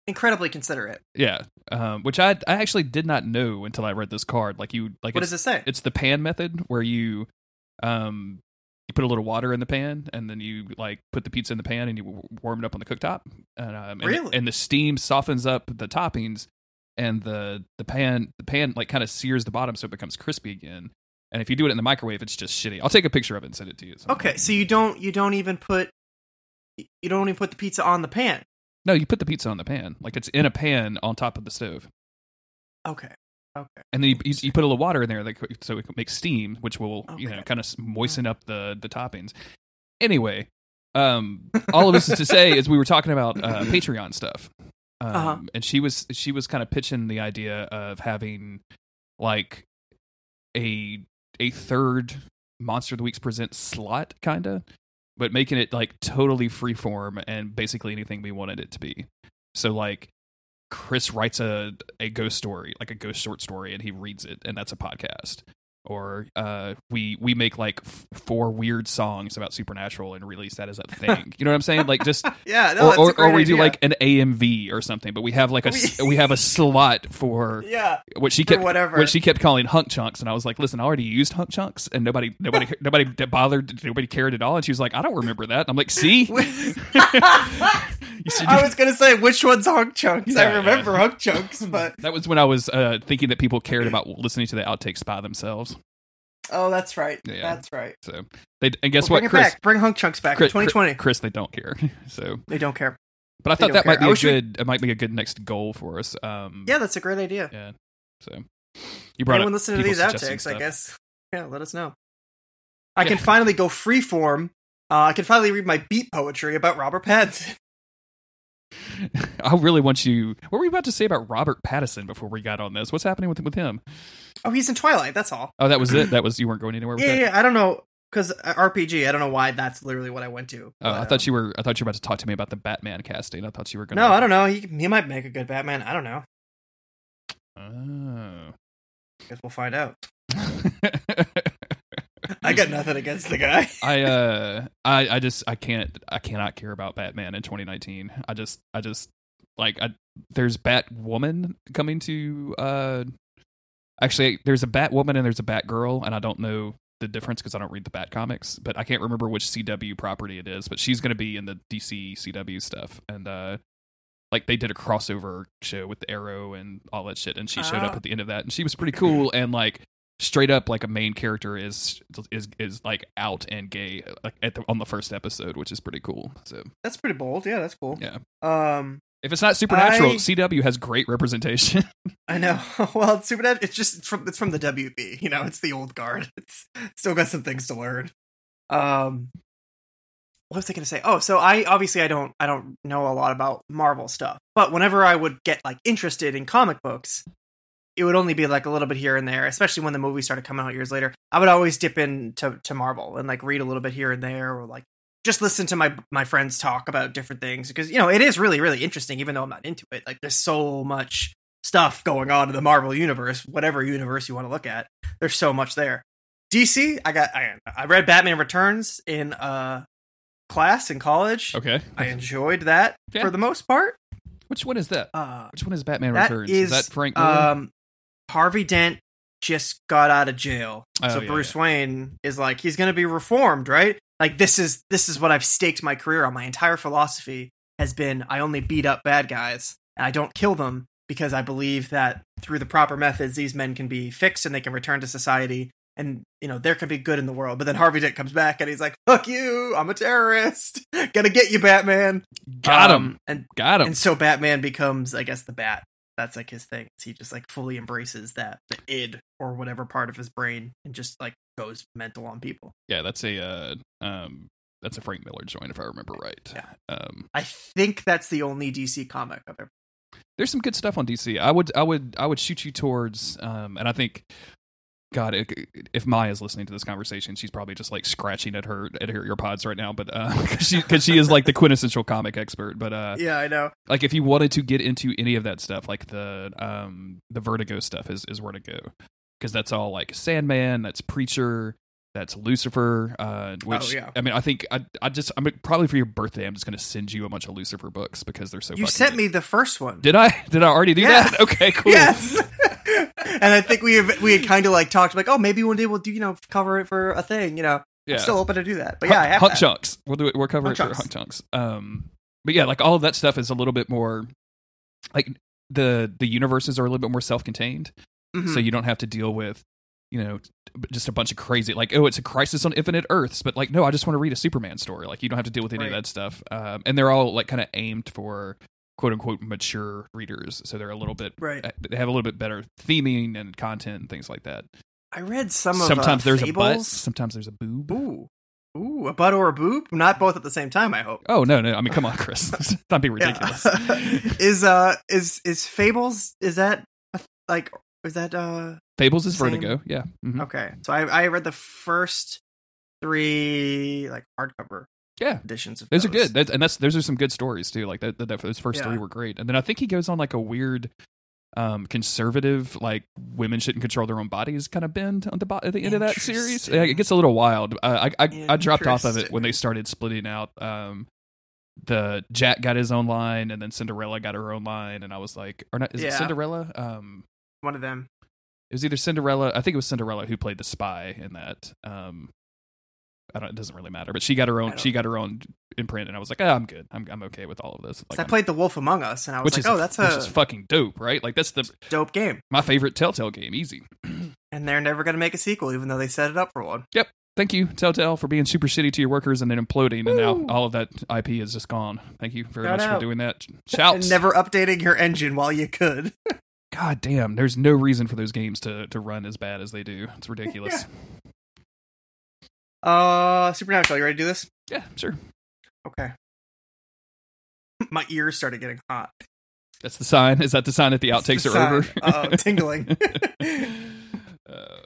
Incredibly considerate. Yeah, um, which I I actually did not know until I read this card. Like you like What does it say? it's the pan method where you um you put a little water in the pan and then you like put the pizza in the pan and you warm it up on the cooktop and um, and, Really? and the steam softens up the toppings and the the pan the pan like kind of sears the bottom so it becomes crispy again and if you do it in the microwave it's just shitty i'll take a picture of it and send it to you Okay, so you don't you don't even put you don't even put the pizza on the pan. no you put the pizza on the pan like it's in a pan on top of the stove Okay. Okay. and then you, you, you put a little water in there that, so it makes steam, which will you know kind of moisten up the the toppings. Anyway, um, all of this is to say is we were talking about uh, Patreon stuff, um, Uh-huh. and she was she was kind of pitching the idea of having like a a third Monster of the Weeks present slot, kind of, but making it like totally freeform and basically anything we wanted it to be. So like Chris writes a a ghost story, like a ghost short story, and he reads it, and that's a podcast. Or uh, we we make like f- four weird songs about supernatural and release that as a thing. you know what I'm saying? Like just Yeah, no, or or, or we do like an AMV or something, but we have like a we have a slot for yeah, what she kept whatever. what she kept calling hunk chunks, and I was like, listen, I already used hunk chunks, and nobody nobody nobody bothered, nobody cared at all, and she was like, I don't remember that. And I'm like, see, I was gonna say which one's hunk chunks. Yeah, I remember yeah. hunk chunks, but that was when I was uh, thinking that people cared about listening to the outtakes by themselves. Oh, that's right. Yeah. That's right. So they and guess Well, what, bring it Chris, back. Bring hunk chunks back. Chris, 2020. Chris, they don't care. So, They don't care. but I thought that might care. I be a wish we- good. It might be a good next goal for us. Um, Yeah, that's a great idea. yeah. So you brought Anyone listening to these outtakes, I guess. Yeah, let us know. I Yeah. can finally go freeform. Uh, I can finally read my beat poetry about Robert Pattinson. I really want you. What were we about to say about Robert Pattinson before we got on this? What's happening with with him? Oh, he's in Twilight. That's all. Oh, that was it. That was you weren't going anywhere with Yeah, that. yeah. I don't know because RPG. I don't know why that's literally what I went to. Oh, I thought um, you were. I thought you were about to talk to me about the Batman casting. I thought you were going. To. No, I don't know. He he might make a good Batman. I don't know. Oh. Guess we'll find out. I got nothing against the guy. I uh I I just I can't I cannot care about Batman in 2019. I just I just like I there's Batwoman coming to uh actually there's a Batwoman and there's a Batgirl and I don't know the difference because I don't read the Bat comics, but I can't remember which CW property it is, but she's going to be in the DC CW stuff and uh like they did a crossover show with the Arrow and all that shit and she showed up Ah. at the end of that and she was pretty cool and like straight up like a main character is is is like out and gay like at the, on the first episode, which is pretty cool. So That's pretty bold. Yeah, that's cool. yeah, Um, if it's not supernatural, I- CW has great representation. I know. well, it's Supernatural. It's just it's from it's from the WB. You know, it's the old guard. It's still got some things to learn. Um, what was I going to say? Oh, so I obviously I don't I don't know a lot about Marvel stuff, but whenever I would get like interested in comic books, it would only be like a little bit here and there. Especially when the movies started coming out years later, I would always dip into to Marvel and like read a little bit here and there, or like just listen to my my friends talk about different things because you know it is really really interesting. Even though I'm not into it, like there's so much stuff going on in the Marvel universe, whatever universe you want to look at. There's so much there. DC, I got I, I read Batman Returns in uh class in college. okay, I enjoyed that Yeah. for the most part. which one is that? Uh Which one is Batman that Returns? is that Frank Miller? um Harvey Dent just got out of jail. Oh, so yeah, Bruce Wayne is like he's going to be reformed, right? Like this is this is what I've staked my career on. My entire philosophy has been I only beat up bad guys and I don't kill them because I believe that through the proper methods these men can be fixed and they can return to society and you know there can be good in the world. But then Harvey Dent comes back and he's like, "Fuck you! I'm a terrorist. Gonna get you, Batman." Got him. Um, And Got him. and so Batman becomes, I guess, the Bat. That's like his thing. He just like fully embraces that the id or whatever part of his brain and just like goes mental on people. yeah, that's a uh, um, that's a Frank Miller joint if I remember right. Yeah. Um, I think that's the only DC comic I've ever. there's some good stuff on DC. I would I would I would shoot you towards um and I think God, if- Maya's listening to this conversation, she's probably just like scratching at her at her earpods right now. But uh, she because she is like the quintessential comic expert. But uh, Yeah, I know. like if you wanted to get into any of that stuff, like the um the Vertigo stuff is is where to go because that's all like Sandman, that's Preacher, that's Lucifer. Uh, which Oh, yeah. I mean, I think I I just I'm probably for your birthday, I'm just gonna send you a bunch of Lucifer books because they're so. You sent good. me the first one. Did I? Did I already do that? Okay, cool. Yes. and I think we have, we had kind of like talked like, oh, maybe one day we'll do you know cover it for a thing. You know, Yeah. I'm still open to do that. But yeah, I have Hunk that. chunks. We'll do it. We'll cover Hunk it for chunks. hunk chunks. Um, but yeah, like all of that stuff is a little bit more like the the universes are a little bit more self contained, Mhm. so you don't have to deal with you know just a bunch of crazy like oh it's a crisis on infinite earths but like no i just want to read a superman story like you don't have to deal with any of that stuff um, and they're all like kind of aimed for quote unquote mature readers so they're a little bit right. they have a little bit better theming and content and things like that I read some of sometimes uh, there's a butt sometimes there's a boob Ooh, ooh, a butt or a boob? Not both at the same time. I hope. Oh no, no! I mean, come on, Chris. Not be ridiculous. is uh is is Fables is that like is that uh Fables is Same. Vertigo. Yeah. Mhm. okay? So I I read the first three like hardcover Yeah. editions of Those are good, That- and that's those are some good stories too. Like that, that, those first Yeah. three were great, and then I think he goes on like a weird um, conservative, like women shouldn't control their own bodies, kind of bend on the bo- at the end of that series. Yeah, it gets a little wild. I I, I dropped off of it when they started splitting out. Um, the Jack got his own line, and then Cinderella got her own line, and I was like, or not? Is it Cinderella? Um, One of them. it was either Cinderella. I think it was Cinderella who played the spy in that. Um, I don't. It doesn't really matter. But she got her own. She got her own imprint, and I was like, oh, I'm good. I'm I'm okay with all of this. Like, I I'm- played The Wolf Among Us, and I was like, is "Oh, that's which a is fucking dope, right? Like that's the dope game." my favorite Telltale game. Easy. And they're never going to make a sequel, even though they set it up for one. Yep. Thank you, Telltale, for being super shitty to your workers and then imploding, and now all of that IP is just gone. Thank you very Shout much out. for doing that. Shouts. And never updating your engine while you could. God damn, there's no reason for those games to to run as bad as they do. It's ridiculous. Uh, Supernatural, you ready to do this? yeah sure. Okay. My ears started getting hot. That's the sign. Is that the sign that the outtakes the are over? Uh-oh, tingling. uh,